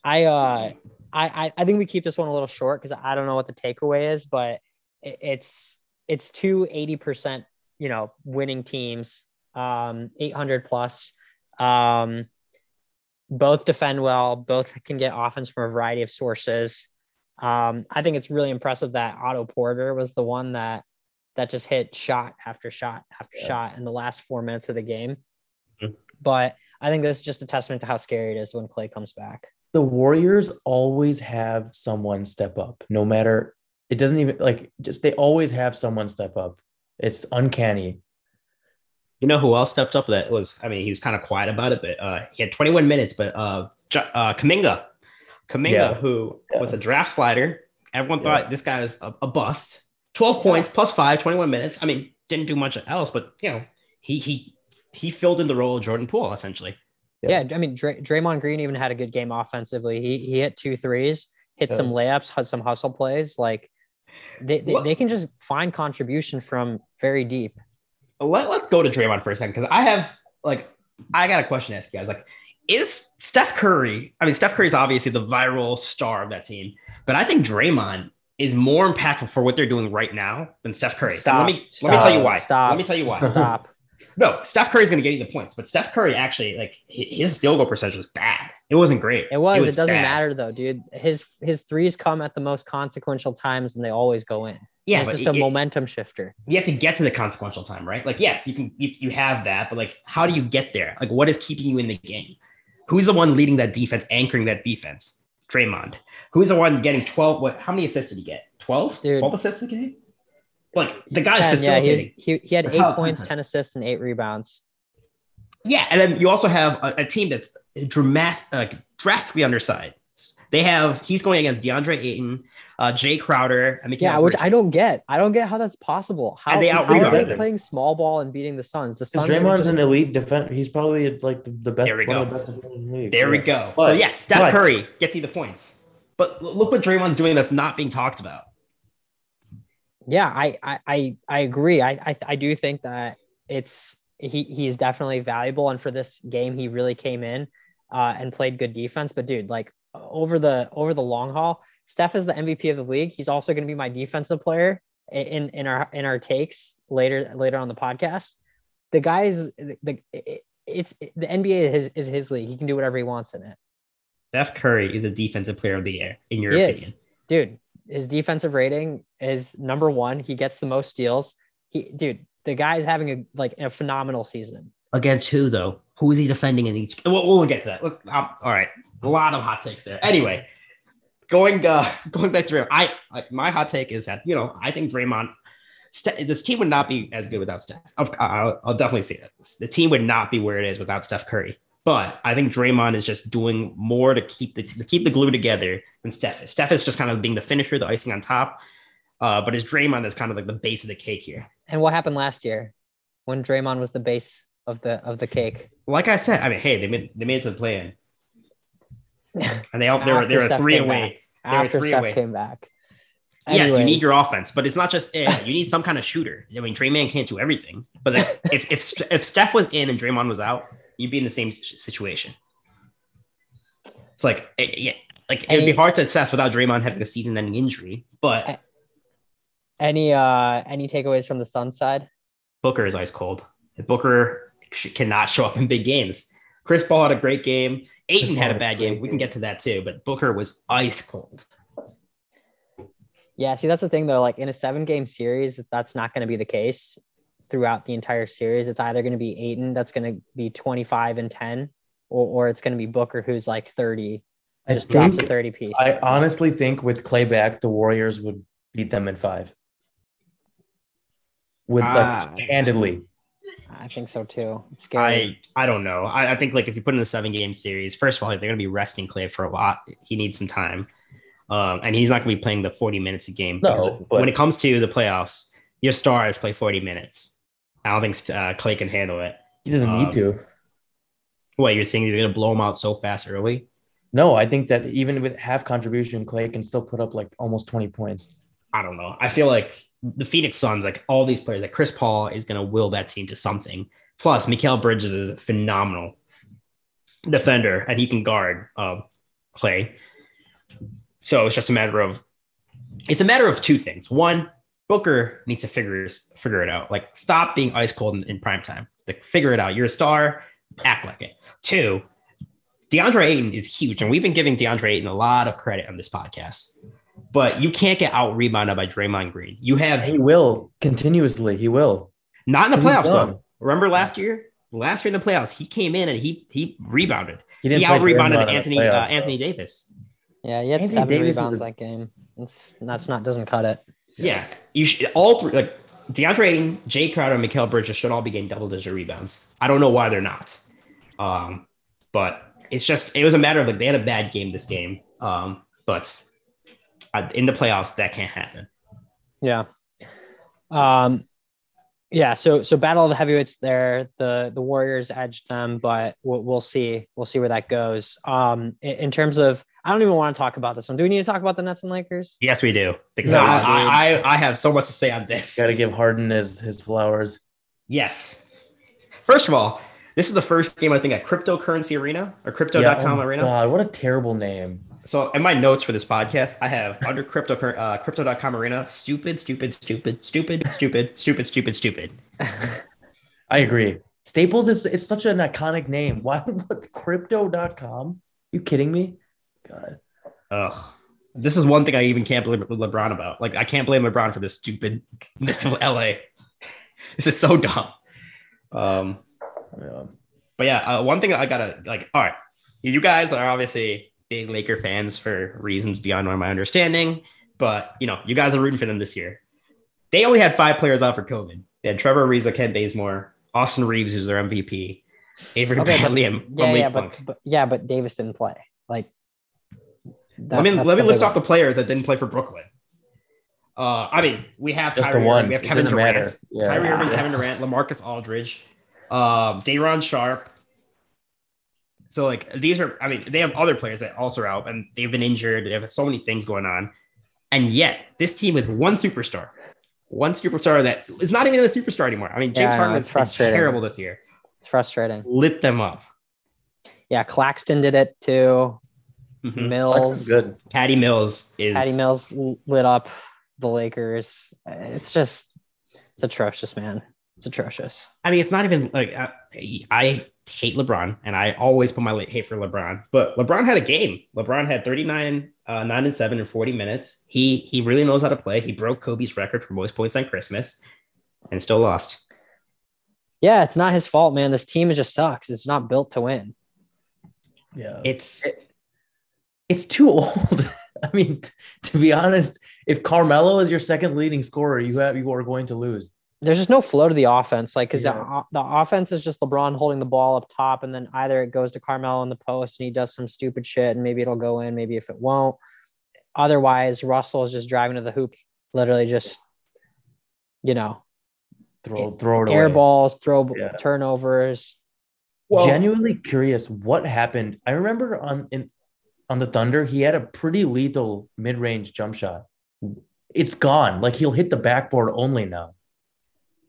Speaker 3: I uh I I, I think we keep this one a little short because I don't know what the takeaway is, but it's it's two 80% you know winning teams, um 800 plus. Um both defend well, both can get offense from a variety of sources. Um, I think it's really impressive that Otto Porter was the one that that just hit shot after shot after
Speaker 2: Yeah.
Speaker 3: shot in the last four minutes of the game.
Speaker 1: Mhm.
Speaker 3: But I think this is just a testament to how scary it is when Clay comes back.
Speaker 2: the Warriors always have someone step up. No matter it doesn't even like just they always have someone step up. It's uncanny.
Speaker 1: You know who else stepped up? That was, I mean, he was kind of quiet about it, but uh, he had 21 minutes. But uh, J- uh, Kuminga, Kuminga,
Speaker 2: Yeah.
Speaker 1: who
Speaker 2: Yeah.
Speaker 1: was a draft slider, everyone
Speaker 2: Yeah.
Speaker 1: thought this guy was a, a bust. 12 points plus five, 21 minutes. I mean, didn't do much else, but you know, he he he filled in the role of Jordan Poole essentially.
Speaker 2: Yeah.
Speaker 3: Yeah, I mean, Dray- Draymond Green even had a good game offensively. He he hit two threes, hit
Speaker 2: Yeah.
Speaker 3: some layups, had some hustle plays. Like they, they, they can just find contribution from very deep.
Speaker 1: Let, let's go to Draymond for a second because I have like I got a question to ask you guys. Like, is Steph Curry? I mean, Steph Curry is obviously the viral star of that team, but I think Draymond is more impactful for what they're doing right now than Steph Curry.
Speaker 3: Stop.
Speaker 1: Let me let me tell you why.
Speaker 3: Stop.
Speaker 1: Let me tell you why.
Speaker 3: Stop. <laughs>
Speaker 1: No, Steph Curry's going to get you the points, but Steph Curry actually like his field goal percentage was bad. It wasn't great.
Speaker 3: It was. It, doesn't
Speaker 1: bad.
Speaker 3: matter though, dude. His his threes come at the most consequential times, and they always go in.
Speaker 1: Yeah,
Speaker 3: it's just a
Speaker 1: it-
Speaker 3: momentum shifter.
Speaker 1: you have to get to the consequential time, right? Like, yes, you can, you, you have that, but like, how do you get there? Like, what is keeping you in the game? Who's the one leading that defense, anchoring that defense? Draymond, who's the one getting 12. What? How many assists did he get? 12?
Speaker 3: Dude.
Speaker 1: 12 assists a game? Like the guy's
Speaker 3: 10, yeah, he, was, he, he had eight points,
Speaker 1: business.
Speaker 3: 10 assists, and eight rebounds.
Speaker 1: Yeah, and then you also have a, a team that's dramas- uh, drastically undersized. They have he's going against DeAndre Ayton, uh, Jay Crowder, and Mikal
Speaker 3: Yeah, which I don't get. I don't get how that's possible. How,
Speaker 1: And they
Speaker 3: how are they playing small ball and beating the Suns? The Suns are
Speaker 2: Draymond's
Speaker 3: just,
Speaker 2: an elite defender. He's probably like the, the best.
Speaker 1: There we go.
Speaker 2: the best in the league.
Speaker 1: There we
Speaker 2: Yeah.
Speaker 1: go. so yes, Steph
Speaker 2: but-
Speaker 1: Curry gets you the points. But look what Draymond's doing that's not being talked about.
Speaker 3: yeah, I I I, I agree. I, I I do think that it's he he's definitely valuable, and for this game, he really came in uh, and played good defense. But dude, like over the over the long haul, Steph is the MVP of the league. He's also going to be my defensive player in in our in our takes later later on the podcast. The guy is the, the it's the NBA is his, is his league. He can do whatever he wants in it.
Speaker 1: Steph Curry is the defensive player of the year, in your
Speaker 3: He
Speaker 1: opinion.
Speaker 3: is. dude. His defensive rating is number one. He gets the most steals. He, dude, the guy is having a like a phenomenal season.
Speaker 1: Against who though? Who is he defending in each? We'll, we'll get to that. Look, all right, a lot of hot takes there. Anyway, going uh, <laughs> going back to Draymond, I like my hot take is that you know I think Draymond, this team would not be as good without Steph. I'll, I'll definitely say that the team would not be where it is without Steph Curry. But I think Draymond is just doing more to keep the to keep the glue together than Steph is. Steph is just kind of being the finisher, the icing on top. Uh, but it's Draymond that's kind of like the base of the cake here.
Speaker 3: And what happened last year when Draymond was the base of the of the cake?
Speaker 1: Like I said, I mean, hey, they made they made it to the play in, <laughs> and they all they were they were three away.
Speaker 3: After Steph
Speaker 1: away.
Speaker 3: came back.
Speaker 1: Yes, you need your offense, but it's not just it. <laughs> You need some kind of shooter. I mean, Draymond can't do everything. But if <laughs> if if, if Steph was in and Draymond was out, you'd be in the same situation. It's like it, yeah, like it'd be hard to assess without Draymond having a season-ending injury. But
Speaker 3: Any uh any takeaways from the Sun side?
Speaker 1: Booker is ice cold. Booker sh- cannot show up in big games. Chris Paul had a great game.
Speaker 2: Ayton
Speaker 1: had a bad game. We can get to that too. But Booker was ice cold.
Speaker 3: Yeah, see, that's the thing though. Like in a seven game series, that's not going to be the case throughout the entire series. It's either going to be Ayton that's going to be 25 and 10, or, or it's going to be Booker who's like 30,
Speaker 2: I
Speaker 3: just drops a 30 piece.
Speaker 2: I honestly think with Clay back, the Warriors would beat them in five. With
Speaker 1: Ah.
Speaker 2: like handedly.
Speaker 3: I think so too. It's scary.
Speaker 1: I I don't know. I, I think like if you put in the seven game series, first of all, they're going to be resting Clay for a lot. He needs some time, um, and he's not going to be playing the forty minutes a game.
Speaker 2: No, but-
Speaker 1: when it comes to the playoffs, your stars play forty minutes. I don't think uh, Clay can handle it.
Speaker 2: He doesn't
Speaker 1: Um,
Speaker 2: need to.
Speaker 1: What you're saying? You're going to blow him out so fast early?
Speaker 2: No, I think that even with half contribution, Clay can still put up like almost 20 points.
Speaker 1: I don't know. I feel like the Phoenix Suns, like all these players, like Chris Paul is going to will that team to something. Plus, Mikal Bridges is a phenomenal defender and he can guard um, Clay. So it's just a matter of it's a matter of two things. One, Booker needs to figure figure it out. Like stop being ice cold in, in prime time. Like figure it out. You're a star. Act like it. Two, DeAndre Ayton is huge, and we've been giving DeAndre Ayton a lot of credit on this podcast. But you can't get out rebounded by Draymond Green. You have
Speaker 2: He will continuously. He will.
Speaker 1: not in the playoffs though. Remember last year? Last year in the playoffs, he came in and he he rebounded.
Speaker 2: He
Speaker 1: He,
Speaker 2: didn't
Speaker 1: out rebounded
Speaker 2: Draymond in
Speaker 1: Anthony uh,
Speaker 2: playoffs, though.
Speaker 1: Anthony Davis.
Speaker 3: yeah, he had
Speaker 2: Anthony
Speaker 3: seven
Speaker 2: Davis
Speaker 3: rebounds
Speaker 2: a-
Speaker 3: that game. It's that's not doesn't cut it.
Speaker 1: Yeah, you should all three like DeAndre Ayton, Jay Crowder, and Mikal Bridges should all be getting double digit rebounds. I don't know why they're not. Um, but it's just it was a matter of like they had a bad game this game. Um, but uh, in the playoffs that can't happen.
Speaker 3: Yeah. Um yeah, so so battle of the heavyweights there. The the Warriors edged them, but we'll, we'll see. We'll see where that goes. Um in, in terms of I don't even want to talk about this one. Do we need to talk about the Nets and Lakers?
Speaker 1: Yes, we do because
Speaker 3: No,
Speaker 1: I. I, I I have so much to say on this.
Speaker 2: Got to give Harden his his flowers.
Speaker 1: Yes. First of all, this is the first game I think at Cryptocurrency Arena or Crypto.com
Speaker 2: oh
Speaker 1: Arena.
Speaker 2: God, what a terrible name.
Speaker 1: So in my notes for this podcast, I have under crypto uh, crypto.com arena, stupid, stupid, stupid, stupid, stupid, stupid, stupid, stupid.
Speaker 2: I agree. Staples is it's such an iconic name. Why <laughs> what crypto.com? You kidding me? God.
Speaker 1: Ugh. This is one thing I even can't blame LeBron about. Like I can't blame LeBron for this stupidness of LA. <laughs> this is so dumb. Um,
Speaker 2: Yeah.
Speaker 1: but yeah, uh, one thing I gotta like. All right, you guys are obviously big Laker fans for reasons beyond my understanding. But you know, you guys are rooting for them this year. They only had five players out for COVID. They had Trevor Ariza, Kent Bazemore, Austin Reaves, who's their MVP, Avery
Speaker 3: Okay, but-
Speaker 1: Bradley, and
Speaker 3: Yeah,
Speaker 1: Malik
Speaker 3: yeah,
Speaker 1: Monk.
Speaker 3: but, but yeah, but Davis didn't play. Like, that-
Speaker 1: let me
Speaker 3: that's
Speaker 1: let me list
Speaker 3: big
Speaker 1: off the players that didn't play for Brooklyn. Uh, I mean, we have
Speaker 2: Just the
Speaker 1: Kyrie,
Speaker 2: one.
Speaker 1: we have Kevin Durant,
Speaker 2: matter. Yeah.
Speaker 1: Kyrie Irving,
Speaker 3: Yeah. <laughs>
Speaker 1: Kevin Durant, Lamarcus Aldridge, um, Day'Ron Sharpe. So like these are, I mean, they have other players that also are out, and they've been injured. They have so many things going on, and yet this team with one superstar, one superstar that is not even a superstar anymore. I mean, James
Speaker 3: I know,
Speaker 1: Harden
Speaker 3: it's
Speaker 1: has been
Speaker 3: frustrating.
Speaker 1: terrible this year.
Speaker 3: It's frustrating.
Speaker 1: Lit them up.
Speaker 3: Yeah, Claxton did it too.
Speaker 1: Mhm.
Speaker 3: Mills,
Speaker 2: is good.
Speaker 1: Patty Mills is
Speaker 3: Patty Mills lit up the Lakers. It's just, it's atrocious, man. It's atrocious.
Speaker 1: I mean, it's not even like I, I hate LeBron, and I always put my hate for LeBron. But LeBron had a game. LeBron had 39, uh, nine and seven in 40 minutes. He he really knows how to play. He broke Kobe's record for most points on Christmas, and still lost.
Speaker 3: Yeah, it's not his fault, man. This team just sucks. It's not built to win.
Speaker 2: Yeah.
Speaker 1: It's
Speaker 2: it's too <laughs> old. I mean, t- to be honest, if Carmelo is your second leading scorer, you have you are going to lose.
Speaker 3: There's just no flow to the offense. Like, because
Speaker 2: Yeah.
Speaker 3: the, the offense is just LeBron holding the ball up top, and then either it goes to Carmelo in the post and he does some stupid shit, and maybe it'll go in, maybe if it won't. Otherwise, Russell is just driving to the hoop, literally just, you know,
Speaker 2: Throw throw it
Speaker 3: air
Speaker 2: away.
Speaker 3: balls, throw
Speaker 2: Yeah.
Speaker 3: turnovers.
Speaker 2: Genuinely curious what happened. I remember on in on the Thunder, he had a pretty lethal mid-range jump shot. It's gone. Like he'll hit the backboard only now.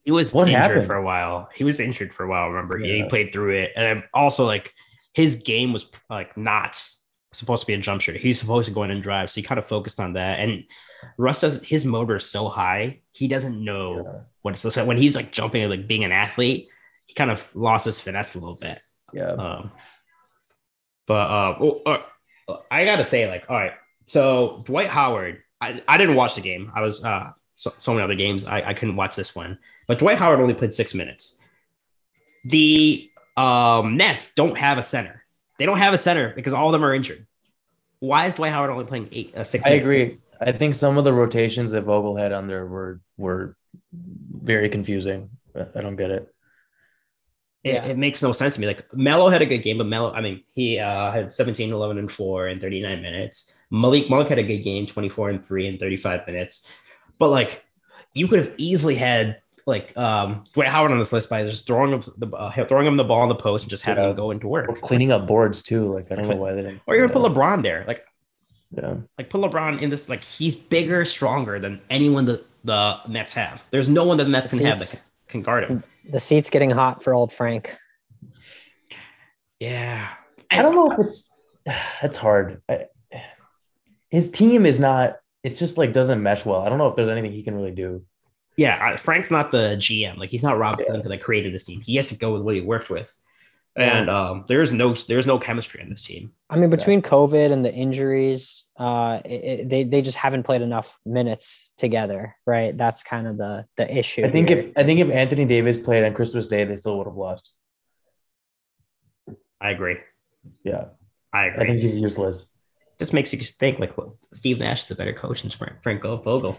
Speaker 1: He was
Speaker 2: What
Speaker 1: injured
Speaker 2: happened?
Speaker 1: for a while. He was injured for a while. Remember, he played through it, and also like his game was like not supposed to be a jump shooter. He's supposed to go in and drive, so he kind of focused on that. And Russ does his motor is so high, he doesn't know
Speaker 2: Yeah.
Speaker 1: what it's so when he's like jumping, like being an athlete, he kind of lost his finesse a little bit.
Speaker 2: Yeah.
Speaker 1: Um, but uh, well, uh, I gotta say, like, all right, so Dwight Howard, I, I didn't watch the game. I was uh so, so many other games. I, I couldn't watch this one, but Dwight Howard only played six minutes. The um Nets don't have a center. They don't have a center because all of them are injured. Why is Dwight Howard only playing eight uh, six?
Speaker 2: I
Speaker 1: minutes?
Speaker 2: agree. I think some of the rotations that Vogel had on there were were very confusing. I don't get it.
Speaker 1: It,
Speaker 3: Yeah.
Speaker 1: it makes no sense to me. Like Melo had a good game, but Melo, I mean, he uh, had 17, 11, and 4 in 39 minutes. Malik Monk had a good game, 24 and 3 in 35 minutes. But like you could have easily had like um Dwight Howard on this list by just throwing him the uh, throwing him the ball on the post and just having
Speaker 2: Yeah.
Speaker 1: him go into work.
Speaker 2: Or
Speaker 1: work.
Speaker 2: cleaning up boards too. Like I don't know why they didn't.
Speaker 1: Or you're gonna
Speaker 2: yeah.
Speaker 1: put LeBron there. Like
Speaker 2: Yeah.
Speaker 1: like put LeBron in this like he's bigger, stronger than anyone that the Nets have. There's no one that the Nets can have that can guard him.
Speaker 3: The seat's getting hot for old Frank.
Speaker 1: Yeah.
Speaker 2: I don't know if it's <sighs> it's hard. I, his team is not. It just like doesn't mesh well. I don't know if there's anything he can really do.
Speaker 1: Yeah, Frank's not the GM. Like he's not Rob Pelinka that created this team. He has to go with what he worked with, and um, there's no there's no chemistry on this team.
Speaker 3: I mean, between COVID and the injuries, uh, it, it- they they just haven't played enough minutes together, right? That's kind of the the issue.
Speaker 2: I think
Speaker 3: here.
Speaker 2: if I think if Anthony Davis played on Christmas Day, they still would have lost.
Speaker 1: I agree.
Speaker 2: Yeah,
Speaker 1: I agree.
Speaker 2: I think he's useless.
Speaker 1: just makes you just think like well, Steve Nash is a better coach than Frank Frank Vogel.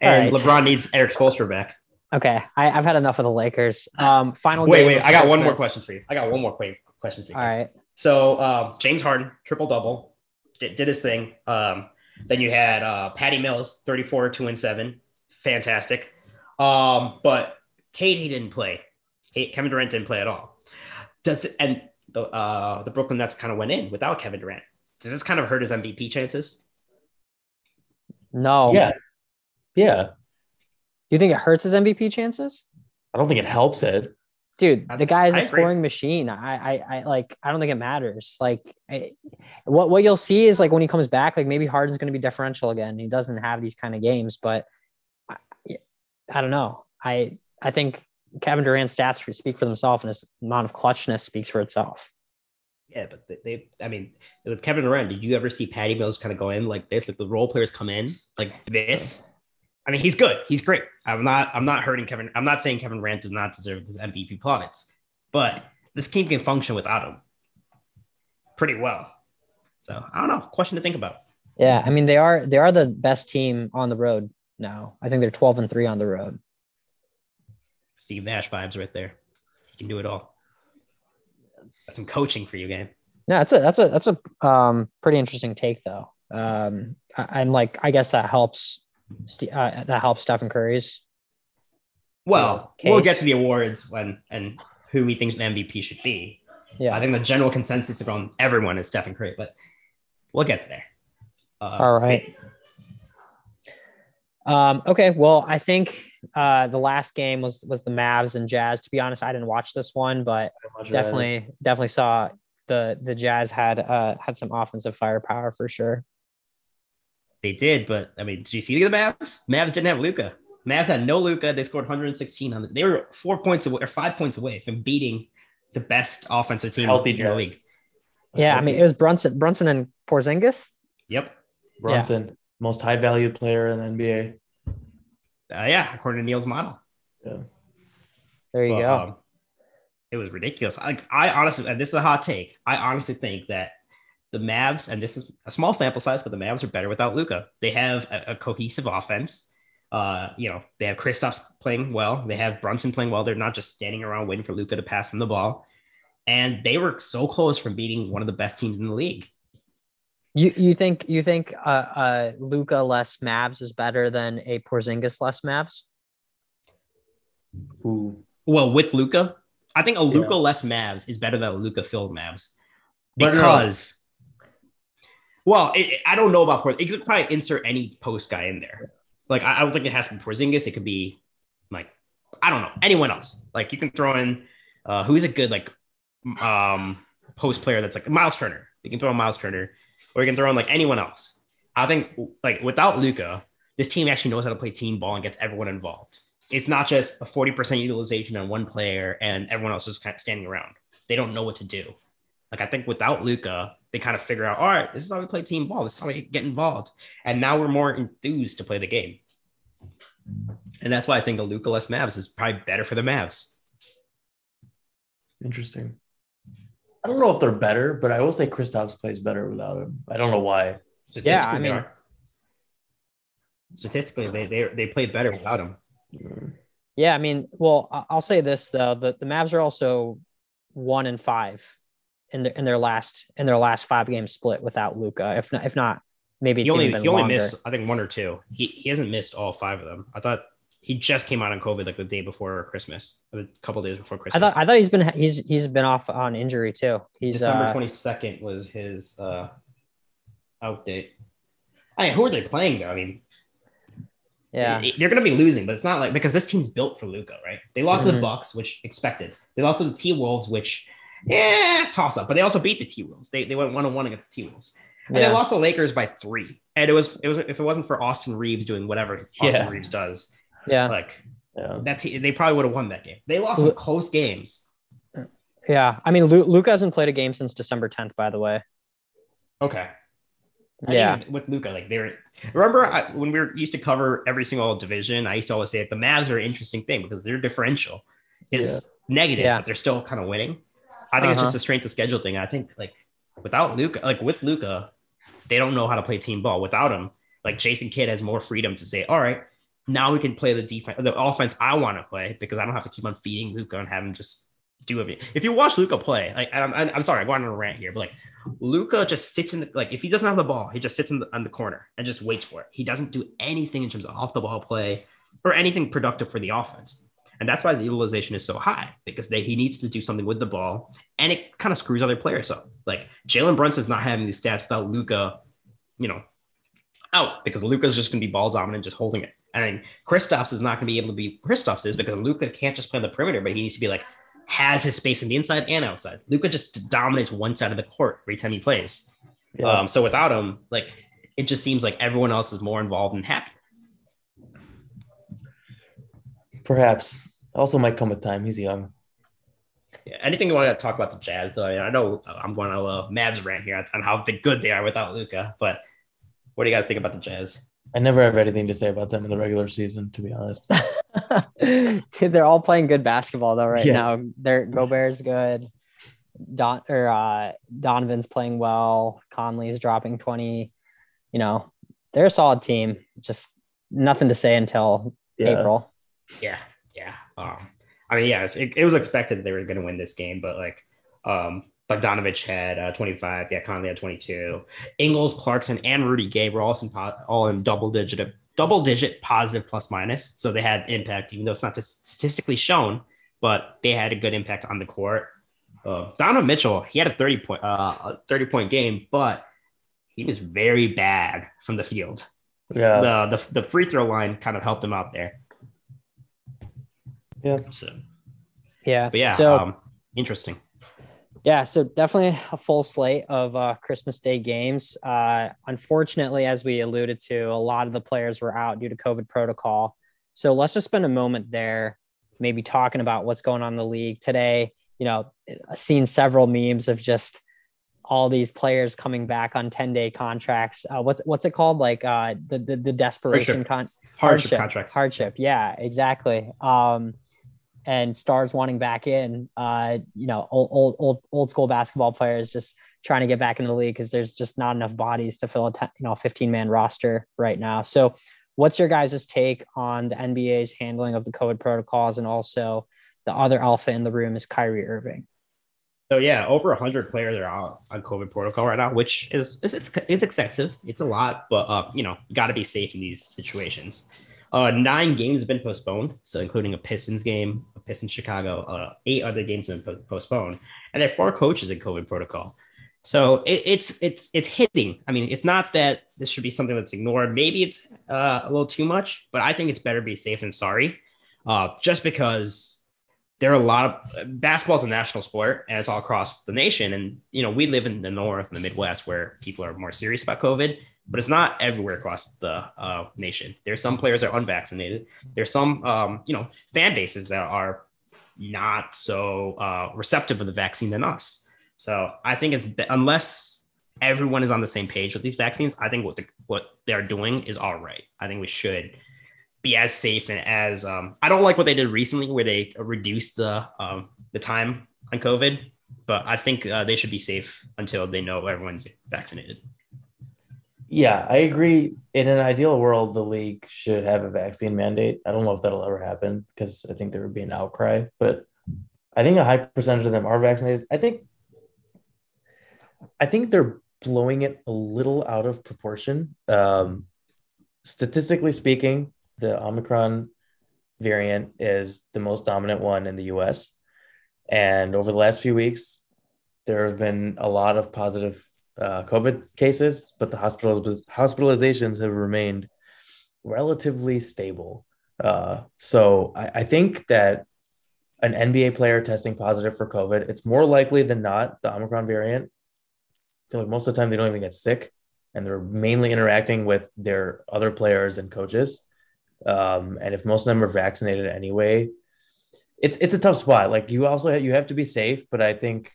Speaker 1: And
Speaker 3: right.
Speaker 1: LeBron needs Erik Spoelstra back.
Speaker 3: okay, I, I've had enough of the Lakers. Um, final.
Speaker 1: Wait, wait, I got one more question for you. I got one more question for you.
Speaker 3: All right.
Speaker 1: So um, James Harden, triple double, did, did his thing. Um, then you had uh, Patty Mills, 34, 2 and 7. Fantastic. Um, but Katie didn't play. Kevin Durant didn't play at all. Does it, and the uh, the Brooklyn Nets kind of went in without Kevin Durant. Does this kind of hurt his MVP chances?
Speaker 3: No.
Speaker 2: Yeah, yeah.
Speaker 3: You think it hurts his MVP chances?
Speaker 2: I don't think it helps it.
Speaker 3: Dude, the guy is
Speaker 1: I
Speaker 3: a
Speaker 1: agree.
Speaker 3: scoring machine. I, I, I like. I don't think it matters. Like, I, what what you'll see is like when he comes back, like maybe Harden's going to be differential again. He doesn't have these kind of games, but I, I don't know. I I think Kevin Durant's stats speak for themselves, and his amount of clutchness speaks for itself.
Speaker 1: Yeah, but they, they I mean, with Kevin Durant, did you ever see Patty Mills kind of go in like this? Like the role players come in like this. I mean, he's good. He's great. I'm not. I'm not hurting Kevin. I'm not saying Kevin Durant does not deserve his MVP plaudits, but this team can function without him pretty well. So I don't know. Question to think about.
Speaker 3: Yeah, I mean they are they are the best team on the road now. I think they're 12 and 3 on the road.
Speaker 1: Steve Nash vibes right there. He can do it all. That's some coaching for you, game.
Speaker 3: No, that's a that's a that's a um pretty interesting take though. Um and like I guess that helps uh, that helps Stephen Curry's.
Speaker 1: Well, case. we'll get to the awards when and who we think the MVP should be. Yeah, I think the general consensus around everyone is Stephen Curry, but we'll get there.
Speaker 3: Uh, All right. Um, okay, well, I think uh, the last game was was the Mavs and Jazz. To be honest, I didn't watch this one, but definitely definitely saw the the Jazz had uh, had some offensive firepower for sure.
Speaker 1: They did, but I mean, did you see the Mavs? Mavs didn't have Luka. Mavs had no Luka. They scored 116 on the, They were four points away or five points away from beating the best offensive team Healthy in the league.
Speaker 3: Yeah, I mean, it was Brunson, Brunson and Porzingis.
Speaker 1: Yep.
Speaker 2: Brunson, yeah. most high value player in the NBA.
Speaker 1: Uh, yeah, according to Neil's model.
Speaker 2: Yeah.
Speaker 3: There you go. Um,
Speaker 1: it was ridiculous. Like I honestly, and this is a hot take. I honestly think that the Mavs, and this is a small sample size, but the Mavs are better without Luka. They have a, a cohesive offense. Uh, you know, they have Kristaps playing well. They have Brunson playing well. They're not just standing around waiting for Luka to pass them the ball. And they were so close from beating one of the best teams in the league.
Speaker 3: You you think you think uh, uh Luka less Mavs is better than a Porzingis less Mavs?
Speaker 1: Ooh. Well, with Luka, I think a Luka yeah. less Mavs is better than a Luka filled Mavs because. Well, it, I don't know about Porzingis. You could probably insert any post guy in there. Like I, I don't think it has to be Porzingis. It could be like I don't know anyone else. Like you can throw in uh, who's a good like um post player that's like Miles Turner. You can throw in Miles Turner or you can throw in like anyone else. I think like without Luka, this team actually knows how to play team ball and gets everyone involved. It's not just a 40% utilization on one player and everyone else just kind of standing around. They don't know what to do. Like I think without Luka, they kind of figure out, all right, this is how we play team ball. This is how we get involved. And now we're more enthused to play the game. And that's why I think the Luka less Mavs is probably better for the Mavs.
Speaker 2: Interesting. I don't know if they're better, but I will say Kristaps plays better without him. I don't know why.
Speaker 3: Yeah, I mean,
Speaker 1: statistically, they they they play better without him.
Speaker 3: Yeah, I mean, well, I'll say this though: the the Mavs are also one and five in their in their last in their last five game split without Luka. If not, if not, maybe it's
Speaker 1: he only,
Speaker 3: even
Speaker 1: he
Speaker 3: only
Speaker 1: longer. missed I think one or two. He he hasn't missed all five of them. I thought he just came out on COVID like the day before Christmas, a couple days before Christmas.
Speaker 3: I thought I thought he's been he's he's been off on injury too. He's
Speaker 1: December twenty second was his uh, out date. I mean, who are they playing though? I mean,
Speaker 3: yeah,
Speaker 1: they're going to be losing, but it's not like because this team's built for Luka, right? They lost mm-hmm. to the mm-hmm. Bucks, which expected. They lost to the T Wolves, which yeah, toss up, but they also beat the T Wolves. They they went one on one against T Wolves. And yeah. they lost the Lakers by three. And it was it was if it wasn't for Austin Reaves doing whatever Austin yeah. Reaves does,
Speaker 3: yeah.
Speaker 1: Like yeah. that they probably would have won that game. They lost some close games.
Speaker 3: Yeah. I mean, Luka hasn't played a game since December 10th, by the way.
Speaker 1: Okay.
Speaker 3: I yeah.
Speaker 1: With Luka, like they were, remember I, when we were used to cover every single division, I used to always say that the Mavs are an interesting thing because their differential is negative, but they're still kind of winning. I think uh-huh. it's just uh-huh. a strength of schedule thing. I think like without Luka, like with Luka, they don't know how to play team ball. Without him, like Jason Kidd has more freedom to say, all right, now we can play the defense, the offense I want to play because I don't have to keep on feeding Luka and have him just do it. If you watch Luka play, like I'm, I'm sorry, I'm going on a rant here, but like Luka just sits in the like if he doesn't have the ball, he just sits in the, on the corner and just waits for it. He doesn't do anything in terms of off the ball play or anything productive for the offense. And that's why his utilization is so high because they, he needs to do something with the ball and it kind of screws other players up. Like Jalen Brunson's not having these stats without Luka, you know, out because Luka's just going to be ball dominant, just holding it. And Kristaps is not going to be able to be Kristaps is because Luka can't just play on the perimeter, but he needs to be like has his space in the inside and outside. Luka just dominates one side of the court every time he plays. Yeah. Um, so without him, like it just seems like everyone else is more involved and happy.
Speaker 2: Perhaps also might come with time. He's young.
Speaker 1: Yeah, anything you want to talk about the Jazz though? I know I'm going to a Mavs rant here on how good they are without Luka, but what do you guys think about the Jazz?
Speaker 2: I never have anything to say about them in the regular season, to be honest. <laughs>
Speaker 3: They're all playing good basketball though right yeah. now. They're Gobert's good. Don or uh, Donovan's playing well. Conley's dropping 20. You know, they're a solid team. Just nothing to say until
Speaker 2: Yeah.
Speaker 3: April.
Speaker 1: Yeah, yeah. Um, I mean, yeah, it was, it, it was expected they were going to win this game, but like, um, Bogdanovich had uh, 25. Yeah, Conley had 22. Ingles, Clarkson, and Rudy Gay were all in, po- all in double digit, double digit positive plus minus. So they had impact, even though it's not statistically shown, but they had a good impact on the court. Uh, Donovan Mitchell, he had a 30 point, uh, a 30 point game, but he was very bad from the field.
Speaker 2: Yeah.
Speaker 1: The, the the free throw line kind of helped him out there.
Speaker 2: Yeah.
Speaker 1: So,
Speaker 3: Yeah.
Speaker 1: but yeah,
Speaker 3: So
Speaker 1: um, interesting.
Speaker 3: Yeah, so definitely a full slate of uh, Christmas Day games. Uh, unfortunately, as we alluded to, a lot of the players were out due to COVID protocol. So let's just spend a moment there, maybe talking about what's going on in the league today. You know, I've seen several memes of just all these players coming back on 10 day contracts. Uh, what's, what's it called? Like uh, the, the, the desperation con
Speaker 1: Hardship, contracts.
Speaker 3: Hardship. Yeah, exactly. Um, and stars wanting back in, uh, you know, old, old, old, old school basketball players just trying to get back into the league because there's just not enough bodies to fill a, you know, 15 man roster right now. So what's your guys' take on the NBA's handling of the COVID protocols and also the other alpha in the room is Kyrie Irving?
Speaker 1: So yeah, over 100 players are out on COVID protocol right now, which is is it's excessive. It's a lot, but uh, you know, got to be safe in these situations. Uh, nine games have been postponed, so including a Pistons game, a Pistons Chicago. Uh, eight other games have been po- postponed, and there are four coaches in COVID protocol. So it, it's it's it's hitting. I mean, it's not that this should be something that's ignored. Maybe it's uh, a little too much, but I think it's better be safe than sorry. Uh, just because there are a lot of basketball is a national sport and it's all across the nation. And you know, we live in the north and the Midwest where people are more serious about COVID, but it's not everywhere across the uh, nation. are some players that are unvaccinated. There's some um, you know fan bases that are not so uh, receptive of the vaccine than us. So I think it's unless everyone is on the same page with these vaccines, I think what the, what they're doing is all right. I think we should be as safe and as um, I don't like what they did recently where they reduced the um, the time on COVID, but I think uh, they should be safe until they know everyone's vaccinated.
Speaker 2: Yeah, I agree. In an ideal world, the league should have a vaccine mandate. I don't know if that'll ever happen because I think there would be an outcry, but I think a high percentage of them are vaccinated. I think I think they're blowing it a little out of proportion. Um, statistically speaking, the Omicron variant is the most dominant one in the US. And over the last few weeks, there have been a lot of positive uh, COVID cases, but the hospital hospitalizations have remained relatively stable. Uh, so I, I think that an NBA player testing positive for COVID, it's more likely than not the Omicron variant. I feel like most of the time they don't even get sick and they're mainly interacting with their other players and coaches. Um, and if most of them are vaccinated anyway, it's it's a tough spot. Like you also have, you have to be safe, but I think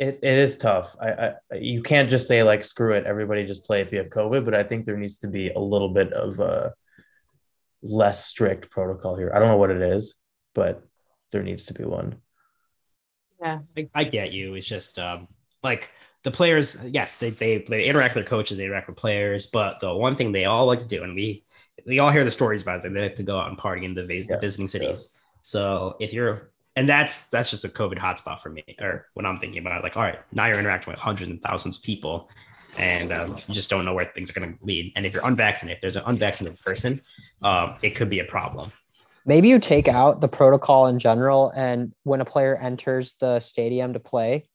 Speaker 2: it, it is tough. I, I you can't just say like screw it, everybody just play if you have COVID. But I think there needs to be a little bit of a less strict protocol here. I don't know what it is, but there needs to be one.
Speaker 1: Yeah, I, I get you. It's just um, like the players. Yes, they, they they interact with their coaches, they interact with players. But the one thing they all like to do, and we we all hear the stories about it, they like to go out and party in the vi-
Speaker 2: Yeah.
Speaker 1: visiting cities. So if you're and that's that's just a COVID hotspot for me, or when I'm thinking about it, like, all right, now you're interacting with hundreds and thousands of people, and um, you just don't know where things are going to lead. And if you're unvaccinated, if there's an unvaccinated person, um, it could be a problem.
Speaker 3: Maybe you take out the protocol in general, and when a player enters the stadium to play,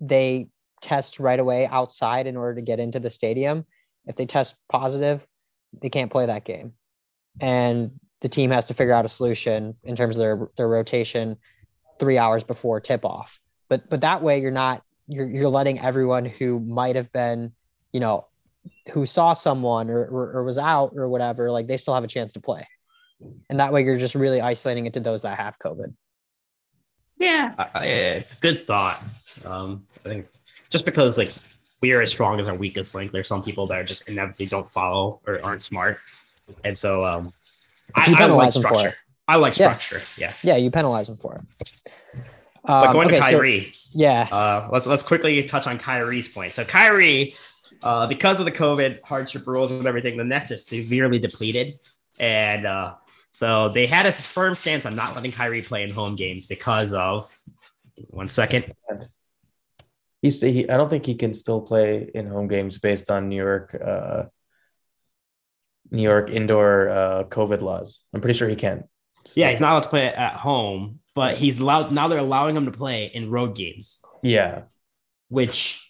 Speaker 3: they test right away outside in order to get into the stadium. If they test positive, they can't play that game. And the team has to figure out a solution in terms of their, their rotation three hours before tip off. But but that way you're not you're you're letting everyone who might have been, you know, who saw someone or, or, or was out or whatever, like they still have a chance to play. And that way you're just really isolating it to those that have COVID.
Speaker 1: Yeah, I, I, good thought. Um, I think just because like we are as strong as our weakest link, there's some people that are just inevitably don't follow or aren't smart, and so um, I,
Speaker 3: You
Speaker 1: I like
Speaker 3: penalize them for
Speaker 1: structure.
Speaker 3: it.
Speaker 1: I like
Speaker 3: Yeah.
Speaker 1: structure. Yeah.
Speaker 3: Yeah, you penalize them for it.
Speaker 1: But
Speaker 3: Um,
Speaker 1: going
Speaker 3: okay,
Speaker 1: to
Speaker 3: so-
Speaker 1: Kyrie,
Speaker 3: yeah,
Speaker 1: uh, let's let's quickly touch on Kyrie's point. So Kyrie, uh, because of the COVID hardship rules and everything, the Nets are severely depleted, and uh, so they had a firm stance on not letting Kyrie play in home games because of one second.
Speaker 2: He's he, I don't think he can still play in home games based on New York uh New York indoor uh COVID laws. I'm pretty sure he can.
Speaker 1: Yeah, he's not allowed to play at home, but he's allowed now. They're allowing him to play in road games,
Speaker 2: Yeah.
Speaker 1: which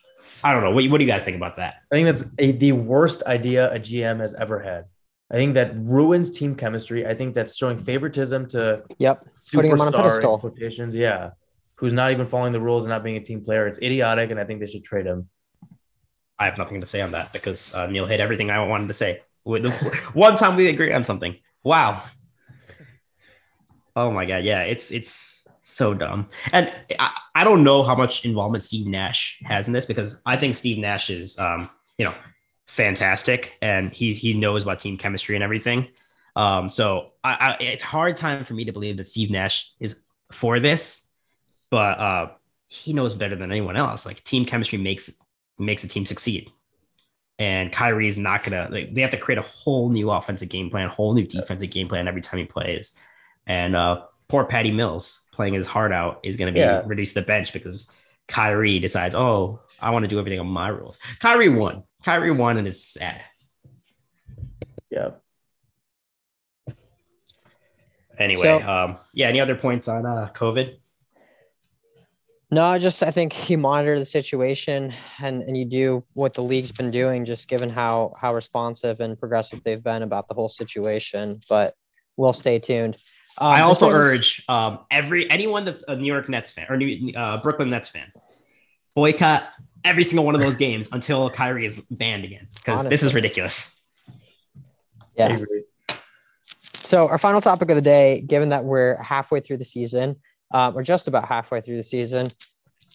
Speaker 1: I don't know. What, what do you guys think about that?
Speaker 2: I think that's a, the worst idea a GM has ever had. I think that ruins team chemistry. I think that's showing favoritism to
Speaker 3: yep. Putting him on a
Speaker 2: superstar in
Speaker 3: pedestal.
Speaker 2: Quotations, yeah. Who's not even following the rules and not being a team player. It's idiotic, and I think they should trade him.
Speaker 1: I have nothing to say on that because uh, Neil hit everything I wanted to say. With One time we agree on something. Wow. Oh my god, yeah, it's it's so dumb. And I, I don't know how much involvement Steve Nash has in this because I think Steve Nash is um, you know, fantastic and he he knows about team chemistry and everything. Um, so I, I it's hard time for me to believe that Steve Nash is for this, but uh he knows better than anyone else. Like team chemistry makes makes a team succeed. And Kyrie's not gonna like they have to create a whole new offensive game plan, a whole new defensive game plan every time he plays. And uh poor Patty Mills playing his heart out is gonna be
Speaker 2: Yeah.
Speaker 1: reduced to the bench because Kyrie decides, oh, I want to do everything on my rules. Kyrie won. Kyrie won and it's sad.
Speaker 2: Yeah.
Speaker 1: Anyway,
Speaker 3: So-
Speaker 1: um, yeah, any other points on uh COVID?
Speaker 3: No, I just I think you monitor the situation and and you do what the league's been doing, just given how how responsive and progressive they've been about the whole situation. But we'll stay tuned. Um,
Speaker 1: I also urge um, every anyone that's a New York Nets fan or New uh, Brooklyn Nets fan boycott every single one of those <laughs> games until Kyrie is banned again because this is ridiculous.
Speaker 3: Yeah. So our final topic of the day, given that we're halfway through the season, um, or just about halfway through the season,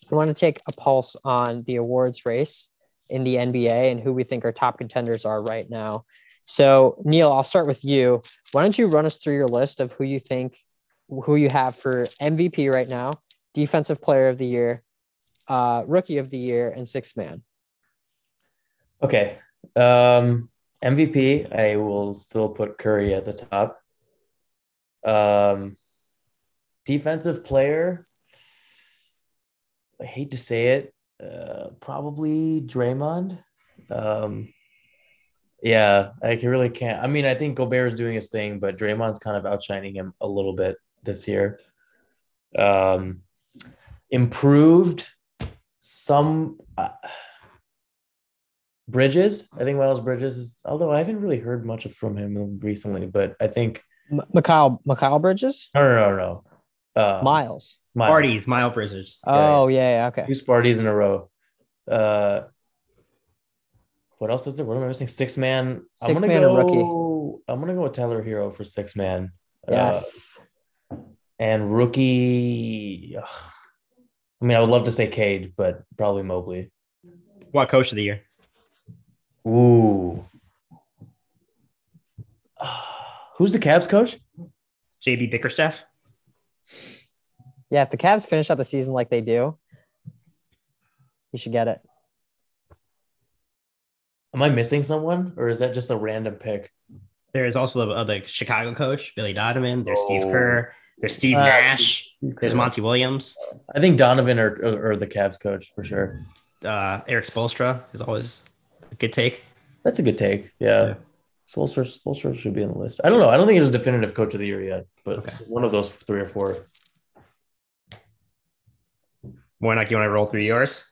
Speaker 3: we want to take a pulse on the awards race in the NBA and who we think our top contenders are right now. So Neil, I'll start with you. Why don't you run us through your list of who you think, who you have for MVP right now, Defensive Player of the Year, uh, Rookie of the Year, and Sixth Man.
Speaker 2: Okay. Um, MVP, I will still put Curry at the top. Um, defensive player, I hate to say it, uh, probably Draymond. Um, yeah, I can- really can't. I mean, I think Gobert is doing his thing, but Draymond's kind of outshining him a little bit this year. Um, improved some. Uh, Bridges, I think Miles Bridges is, although I haven't really heard much from him recently, but I think
Speaker 3: M- Mikal, Mikal Bridges,
Speaker 2: no, no, no, no. Uh,
Speaker 3: Miles.
Speaker 2: Miles.
Speaker 1: Parties, Miles Bridges.
Speaker 3: Oh yeah, yeah, okay.
Speaker 2: two Sparties in a row. Uh, what else is there? What am I missing? Six man.
Speaker 3: Six
Speaker 2: I'm
Speaker 3: man
Speaker 2: gonna
Speaker 3: and
Speaker 2: go. I'm gonna go with Tyler Herro for six man. Uh,
Speaker 3: Yes.
Speaker 2: and rookie. ugh. I mean, I would love to say Cade, but probably Mobley.
Speaker 1: What coach of the year?
Speaker 2: Ooh. <sighs> Who's the Cavs coach?
Speaker 1: JB Bickerstaff.
Speaker 3: Yeah, if the Cavs finish out the season like they do, you should get it.
Speaker 2: Am I missing someone, or is that just a random pick?
Speaker 1: There's also the other Chicago coach, Billy Donovan. There's Steve
Speaker 2: Oh.
Speaker 1: Kerr. There's Steve
Speaker 2: Ah,
Speaker 1: Nash. There's Monty Williams.
Speaker 2: I think Donovan or, or, or the Cavs coach for sure.
Speaker 1: Uh, Erik Spoelstra is always a good take.
Speaker 2: That's a good take. Yeah.
Speaker 1: Yeah.
Speaker 2: Spoelstra, Spoelstra should be on the list. I don't know. I don't think it was definitive coach of the year yet, but
Speaker 1: Okay.
Speaker 2: one of those three or four.
Speaker 1: Warnock, you want to roll through yours?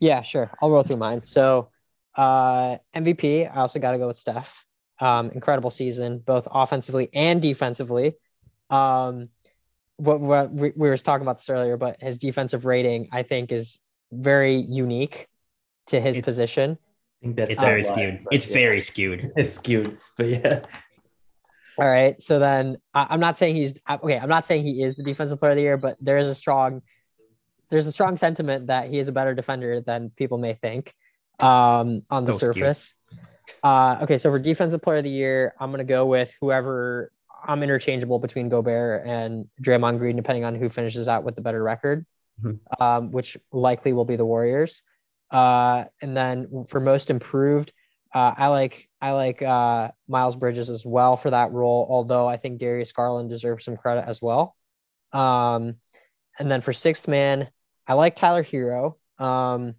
Speaker 3: Yeah, sure. I'll roll through mine. So, uh, MVP, I also got to go with Steph. Um, incredible season, both offensively and defensively. Um, what, what we, we were talking about this earlier, but his defensive rating, I think, is very unique to his
Speaker 1: It's-
Speaker 3: position.
Speaker 2: I think that's
Speaker 1: It's very
Speaker 2: live,
Speaker 1: skewed. It's
Speaker 2: yeah.
Speaker 1: very skewed. <laughs>
Speaker 2: it's skewed, but yeah.
Speaker 3: All right. So then I, I'm not saying he's okay. I'm not saying he is the defensive player of the year, but there is a strong, there's a strong sentiment that he is a better defender than people may think um, on the surface. Uh, okay. So for defensive player of the year, I'm going to go with whoever I'm interchangeable between Gobert and Draymond Green, depending on who finishes out with the better record,
Speaker 1: Mhm.
Speaker 3: um, which likely will be the Warriors. Uh, and then for most improved, uh, I like I like uh, Miles Bridges as well for that role. Although I think Darius Garland deserves some credit as well. Um, and then for sixth man, I like Tyler Herro. Um,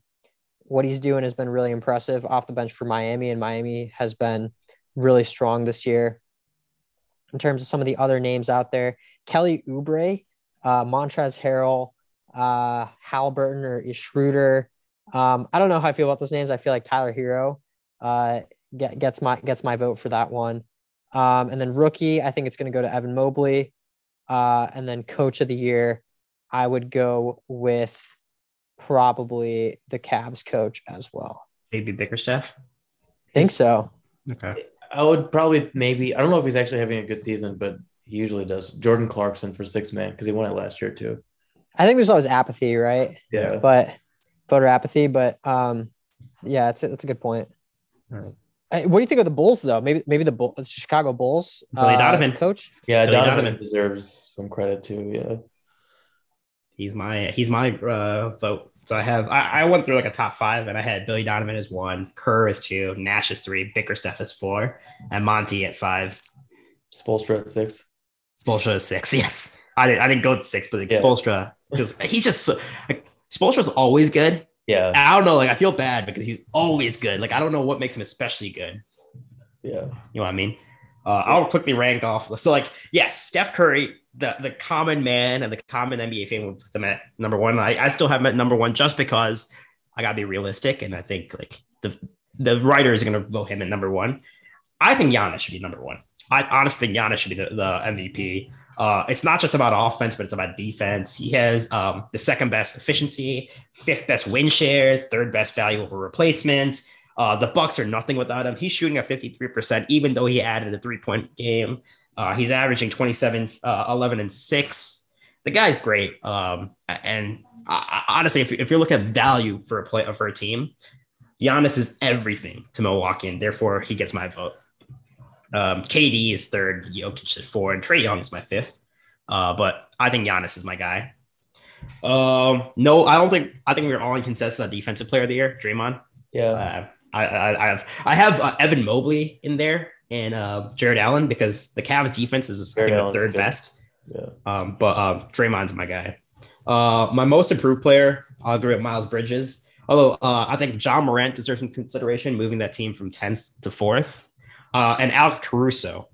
Speaker 3: what he's doing has been really impressive off the bench for Miami, and Miami has been really strong this year. In terms of some of the other names out there, Kelly Oubre, uh, Montrezl Harrell, uh, Halliburton or Schroeder. Um, I don't know how I feel about those names. I feel like Tyler Herro uh, get, gets my gets my vote for that one. Um, and then rookie, I think it's going to go to Evan Mobley. Uh, and then coach of the year, I would go with probably the Cavs coach as well.
Speaker 1: Maybe Bickerstaff.
Speaker 3: think so.
Speaker 1: Okay.
Speaker 2: I would probably maybe I don't know if he's actually having a good season, but he usually does. Jordan Clarkson for six man because he won it last year too.
Speaker 3: I think there's always apathy, right?
Speaker 2: Yeah.
Speaker 3: But voter apathy. But um, yeah, it's a, that's a good point.
Speaker 1: All right.
Speaker 3: What do you think of the Bulls though? Maybe maybe the Bull, Chicago Bulls
Speaker 1: Billy
Speaker 3: uh,
Speaker 1: Donovan.
Speaker 3: coach.
Speaker 2: Yeah,
Speaker 1: Billy
Speaker 2: Donovan,
Speaker 1: Donovan.
Speaker 2: deserves some credit too. Yeah.
Speaker 1: He's my he's my uh, vote. So I have I, I went through like a top five and I had Billy Donovan as one, Kerr is two, Nash is three, Bickerstaff is four, and Monty at five.
Speaker 2: Spoelstra at six.
Speaker 1: Spoelstra is six. Yes, I didn't I didn't go to six, but like
Speaker 2: Yeah.
Speaker 1: Spoelstra because he's just so, like Spoelstra's always good.
Speaker 2: Yeah.
Speaker 1: I don't know, like I feel bad because he's always good. Like I don't know what makes him especially good.
Speaker 2: Yeah.
Speaker 1: You know what I mean? Uh, I'll quickly rank off. So, like, yes, Steph Curry, the the common man and the common NBA fan would put them at number one. I, I still have him at number one just because I gotta be realistic, and I think like the the writers are gonna vote him at number one. I think Giannis should be number one. I honestly think Giannis should be the, the MVP. Uh, it's not just about offense, but it's about defense. He has um, the second best efficiency, fifth best win shares, third best value over replacement. Uh, the Bucks are nothing without him. He's shooting at 53%, even though he added a three-point game. Uh, he's averaging 27, uh, 11, and 6. The guy's great. Um, and I, I- honestly, if, if you're looking at value for a play for a team, Giannis is everything to Milwaukee, and therefore he gets my vote. Um, KD is third, Jokic is four, and Trae Young is my fifth. Uh, but I think Giannis is my guy. Um, no, I don't think I think we're all in consensus on defensive player of the year, Draymond.
Speaker 2: Yeah.
Speaker 1: Uh, I, I, I have I have uh, Evan Mobley in there and uh, Jarrett Allen because the Cavs defense is think, the third
Speaker 2: good.
Speaker 1: best.
Speaker 2: Yeah.
Speaker 1: Um, but um, Draymond's my guy. Uh, my most improved player, I'll agree with Miles Bridges. Although uh, I think Ja Morant deserves some consideration, moving that team from tenth to fourth, uh, and Alex Caruso,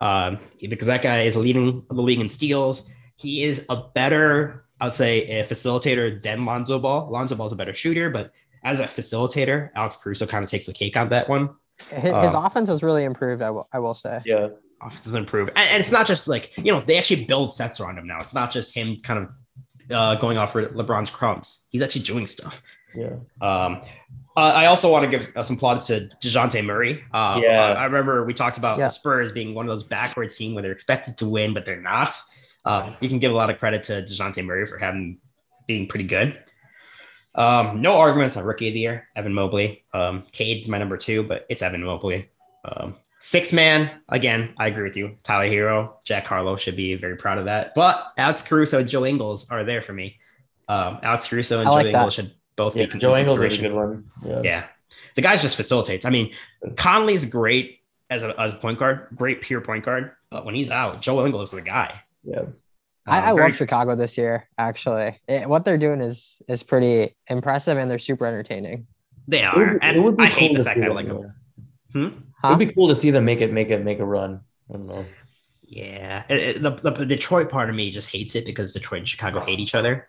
Speaker 1: um, because that guy is leading the league in steals. He is a better, I'd say, a facilitator than Lonzo Ball. Lonzo Ball's a better shooter, but as a facilitator, Alex Caruso kind of takes the cake on that one.
Speaker 3: His, his
Speaker 1: Um,
Speaker 3: offense has really improved. I will I will say.
Speaker 2: Yeah.
Speaker 1: offense has improved. And, and it's not just like, you know, they actually build sets around him now. It's not just him kind of uh, going off for LeBron's crumbs. He's actually doing stuff.
Speaker 2: Yeah.
Speaker 1: Um, uh, I also want to give uh, some plaudits to Dejounte Murray. Uh,
Speaker 2: Yeah.
Speaker 1: I, I remember we talked about
Speaker 3: Yeah.
Speaker 1: the Spurs being one of those backwards teams where they're expected to win, but they're not. Uh, you can give a lot of credit to Dejounte Murray for having being pretty good. Um, no arguments on rookie of the year, Evan Mobley. Um, Cade's my number two, but it's Evan Mobley. Um, six man, again, I agree with you. Tyler Herro, Jack Harlow should be very proud of that. But Alex Caruso and Joe Ingles are there for me. Um, Alex Caruso and
Speaker 3: I
Speaker 1: Joe
Speaker 3: like that.
Speaker 1: Ingles should both
Speaker 2: Yeah.
Speaker 1: be
Speaker 2: Joe Ingles is a good one. Yeah.
Speaker 1: Yeah. The guy just facilitates. I mean, Conley's great as a, as a point guard, great pure point guard. But when he's out, Joe Ingles is the guy.
Speaker 2: Yeah.
Speaker 3: I,
Speaker 1: Um,
Speaker 3: I
Speaker 1: very-
Speaker 3: love Chicago this year. Actually, It- what they're doing is is pretty impressive, and they're super entertaining.
Speaker 1: They
Speaker 2: It
Speaker 1: are.
Speaker 2: would,
Speaker 1: and
Speaker 2: it would be
Speaker 1: I
Speaker 2: cool
Speaker 1: hate
Speaker 2: to
Speaker 1: the fact
Speaker 2: see
Speaker 1: that I
Speaker 2: them,
Speaker 1: like
Speaker 2: yeah.
Speaker 1: him. Hmm?
Speaker 3: Huh?
Speaker 2: It'd be cool to see them make it, make it, make a run. I don't know.
Speaker 1: Yeah, it- it- the, the, the Detroit part of me just hates it because Detroit and Chicago hate each other,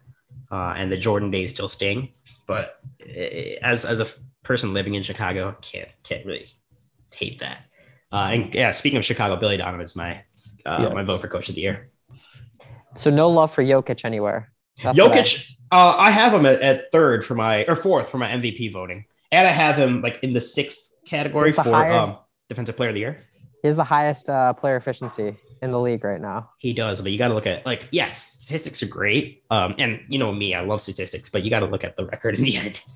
Speaker 1: uh, and the Jordan days still sting. But eh, as as a f- person living in Chicago, can't can't really hate that. Uh, and yeah, speaking of Chicago, Billy Donovan's my uh,
Speaker 2: Yeah.
Speaker 1: my vote for coach of the year.
Speaker 3: So no love for Jokic anywhere. That's what I-
Speaker 1: Jokic, uh, I have him at, at third for my or fourth for my MVP voting, and I have him like in the sixth category
Speaker 3: the
Speaker 1: for
Speaker 3: higher-
Speaker 1: um, defensive player of the year.
Speaker 3: he has the highest uh, player efficiency in the league right now.
Speaker 1: He does, but you got to look at like yes, statistics are great. Um, and you know me, I love statistics, but you got to look at the record in the end. <laughs>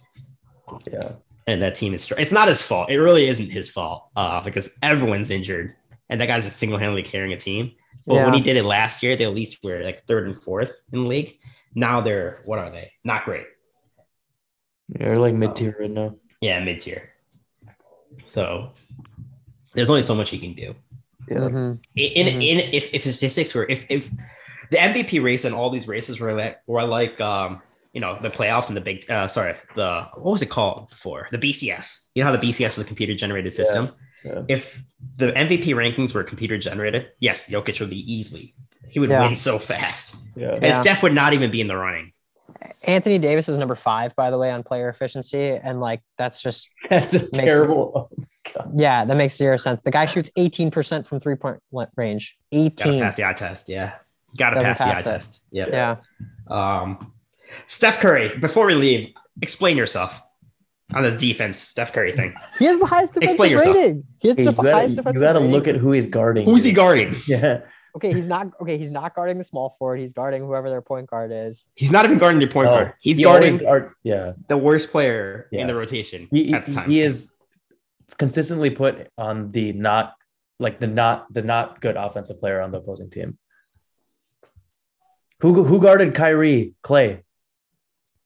Speaker 2: Yeah.
Speaker 1: And that team is. It's not his fault. It really isn't his fault. Uh, because everyone's injured, and that guy's just single handedly carrying a team. But
Speaker 3: Yeah.
Speaker 1: when he did it last year, they at least were like third and fourth in the league. Now they're what are they? Not great.
Speaker 2: They're like mid tier right now.
Speaker 1: Yeah, mid tier. So there's only so much he can do.
Speaker 3: Mhm.
Speaker 1: In, in,
Speaker 3: Mhm.
Speaker 1: in if, if statistics were if, if the MVP race and all these races were like were like um you know the playoffs and the big uh sorry the what was it called before the BCS you know how the BCS is a computer generated system
Speaker 2: yeah.
Speaker 1: If the MVP rankings were computer generated yes Jokic would be easily he would
Speaker 3: Yeah.
Speaker 1: win so fast
Speaker 2: Yeah.
Speaker 1: and
Speaker 3: Yeah.
Speaker 1: Steph would not even be in the running
Speaker 3: Anthony Davis is number five, by the way, on player efficiency, and like that's just <laughs>
Speaker 2: That's a terrible. Oh, <laughs> God.
Speaker 3: yeah, that makes zero sense. The guy shoots 18% from three point range.
Speaker 1: gotta
Speaker 3: 18.
Speaker 1: pass the eye test yeah gotta
Speaker 3: Doesn't
Speaker 1: pass the eye
Speaker 3: it.
Speaker 1: test yeah
Speaker 3: Yeah.
Speaker 1: um Steph Curry before we leave explain yourself on this defense Steph Curry thing
Speaker 3: He has the highest defensive
Speaker 1: Explain yourself.
Speaker 3: rating. He has
Speaker 2: Hey,
Speaker 3: the
Speaker 2: you gotta,
Speaker 3: highest
Speaker 2: you gotta look at who he's guarding.
Speaker 1: who's he guarding <laughs>
Speaker 2: Yeah.
Speaker 3: Okay, he's not okay. He's not guarding the small forward. He's guarding whoever their point guard is.
Speaker 1: He's not even guarding your point
Speaker 2: Oh,
Speaker 1: guard. He's
Speaker 2: he
Speaker 1: guarding
Speaker 2: always guards- yeah.
Speaker 1: the worst player
Speaker 2: Yeah.
Speaker 1: in the rotation
Speaker 2: He,
Speaker 1: at the time.
Speaker 2: he is consistently put on the not like the not the not good offensive player on the opposing team. Who who guarded Kyrie Clay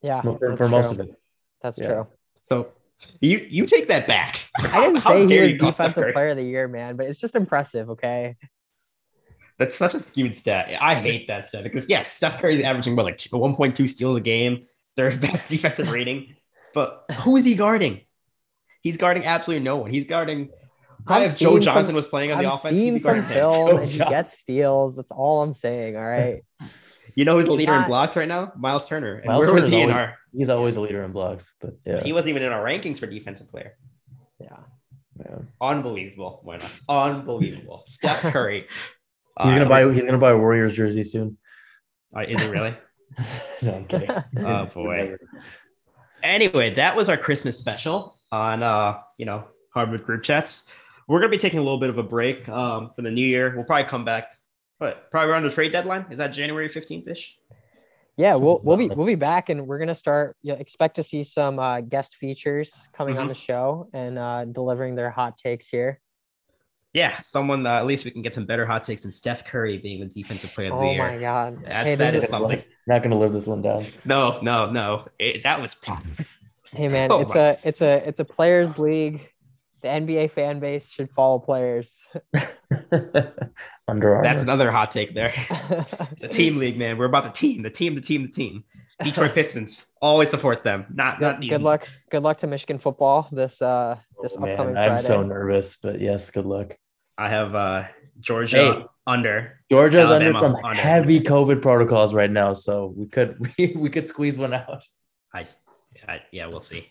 Speaker 3: Yeah,
Speaker 2: for, for most
Speaker 3: true.
Speaker 2: of it?
Speaker 3: That's
Speaker 2: Yeah.
Speaker 3: true.
Speaker 1: So you you take that back.
Speaker 3: I didn't <laughs> say he was
Speaker 1: you call Steph
Speaker 3: defensive player of the year, man, but it's just impressive. Okay.
Speaker 1: That's such a skewed stat. I hate that stat because yes, Steph Curry's averaging what like 1.2 steals a game, their <laughs> best defensive rating. But who is he guarding? He's guarding absolutely no one. He's guarding. Probably
Speaker 3: I've
Speaker 1: if Joe
Speaker 3: seen
Speaker 1: Johnson
Speaker 3: some-
Speaker 1: was playing on the
Speaker 3: I've
Speaker 1: offense,
Speaker 3: seen some film and he gets steals. That's all I'm saying. All right. <laughs>
Speaker 1: You know who's the
Speaker 3: He's
Speaker 1: leader in blocks right now? Miles Turner. And
Speaker 2: Miles
Speaker 1: where was
Speaker 2: Turner's
Speaker 1: he in our?
Speaker 2: He's always a leader in blocks, but yeah.
Speaker 1: He wasn't even in our rankings for defensive player.
Speaker 3: Yeah.
Speaker 2: yeah.
Speaker 1: Unbelievable. Why not? Unbelievable. <laughs> Steph Curry.
Speaker 2: He's
Speaker 1: Uh,
Speaker 2: gonna buy he's gonna buy a Warriors jersey soon.
Speaker 1: uh, is it really? <laughs>
Speaker 2: no, I'm kidding. <laughs>
Speaker 1: Oh boy. Anyway, that was our Christmas special on uh, you know, Harvard group chats. We're gonna be taking a little bit of a break um for the new year. We'll probably come back, but probably around the trade deadline. Is that January 15th ish?
Speaker 3: Yeah, we'll we'll be we'll be back and we're gonna start. You know, expect to see some uh, guest features coming on
Speaker 1: Mhm.
Speaker 3: the show and uh, delivering their hot takes here.
Speaker 1: Yeah, someone uh, at least we can get some better hot takes than Steph Curry being the defensive player of the
Speaker 3: Oh
Speaker 1: year.
Speaker 3: my god!
Speaker 1: That's-
Speaker 3: hey,
Speaker 1: that
Speaker 3: this
Speaker 1: is
Speaker 3: is,
Speaker 1: something.
Speaker 2: Not gonna live this one down.
Speaker 1: No, no, no. It, that was <laughs>
Speaker 3: hey man,
Speaker 1: Oh
Speaker 3: it's
Speaker 1: my-
Speaker 3: a it's a it's a players league. The NBA fan base should follow players. <laughs> <laughs>
Speaker 2: Under Armour.
Speaker 1: that's another hot take there. <laughs> It's a team league, man. We're about the team, the team, the team, the team. Detroit <laughs> Pistons. Always support them. Not not
Speaker 3: good,
Speaker 1: these-
Speaker 3: good luck. Good luck to Michigan football this uh this
Speaker 2: Oh, man,
Speaker 3: upcoming
Speaker 2: I'm
Speaker 3: Friday.
Speaker 2: so nervous, but yes, good luck.
Speaker 1: I have uh Georgia
Speaker 2: Hey.
Speaker 1: under.
Speaker 2: Georgia's under some
Speaker 1: under.
Speaker 2: heavy COVID protocols right now, so we could <laughs> we, we could squeeze one out.
Speaker 1: I, I yeah, we'll see.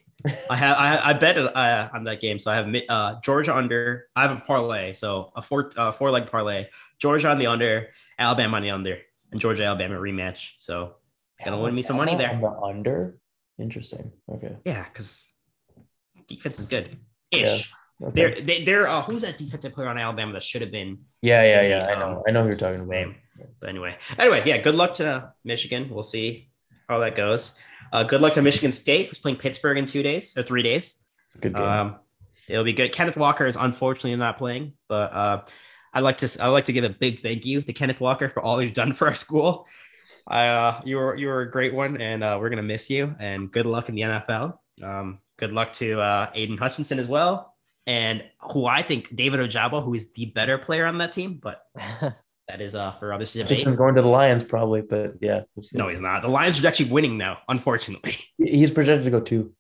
Speaker 1: I have I, I bet uh, on that game, so I have uh Georgia under. I have a parlay, so a four uh, four leg parlay. Georgia on the under, Alabama on the under, and Georgia Alabama rematch. So Gonna win me some money there.
Speaker 2: The under. Interesting. Okay.
Speaker 1: yeah, because defense is good.
Speaker 2: Yeah. Okay.
Speaker 1: They're they, they're uh, who's that defensive player on Alabama that should have been
Speaker 2: yeah, yeah, yeah. I
Speaker 1: Um,
Speaker 2: know. I know who you're talking about.
Speaker 1: name. But anyway, anyway, yeah. Good luck to Michigan. We'll see how that goes. Uh, good luck to Michigan State, who's playing Pittsburgh in two days or three days.
Speaker 2: Good game.
Speaker 1: Um, it'll be good. Kenneth Walker is unfortunately not playing, but uh, I'd like to I'd like to give a big thank you to Kenneth Walker for all he's done for our school. I uh, you were you were a great one, and uh, we're gonna miss you. And good luck in the NFL. Um, good luck to uh, Aidan Hutchinson as well, and who I think David Ojabo, who is the better player on that team, but <laughs> that is uh for others to debate.
Speaker 2: Pickens going to the Lions probably, but yeah. we'll see.
Speaker 1: No, he's not. The Lions are actually winning now. Unfortunately, <laughs>
Speaker 2: he's projected to go two.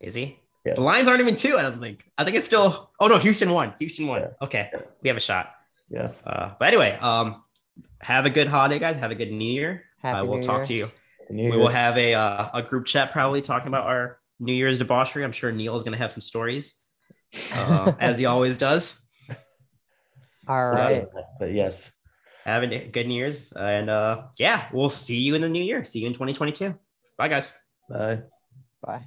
Speaker 1: is he?
Speaker 2: Yeah.
Speaker 1: The Lions aren't even two. I don't think. I think it's still. Oh no, Houston won. Houston won.
Speaker 2: Yeah.
Speaker 1: Okay,
Speaker 2: Yeah.
Speaker 1: we have a shot.
Speaker 2: Yeah.
Speaker 1: Uh, but anyway, um, have a good holiday, guys. Have a good New Year.
Speaker 3: Happy
Speaker 1: uh, we'll
Speaker 3: New
Speaker 1: talk
Speaker 3: Year.
Speaker 1: to you.
Speaker 2: New
Speaker 1: We will have a uh, a group chat probably talking about our New Year's debauchery. I'm sure Neil is going to have some stories, uh, <laughs> as he always does.
Speaker 3: All
Speaker 2: Yeah. But yes.
Speaker 1: Have a good New Year's, and uh, yeah, we'll see you in the new year. See you in 2022. Bye, guys.
Speaker 2: Bye.
Speaker 3: Bye.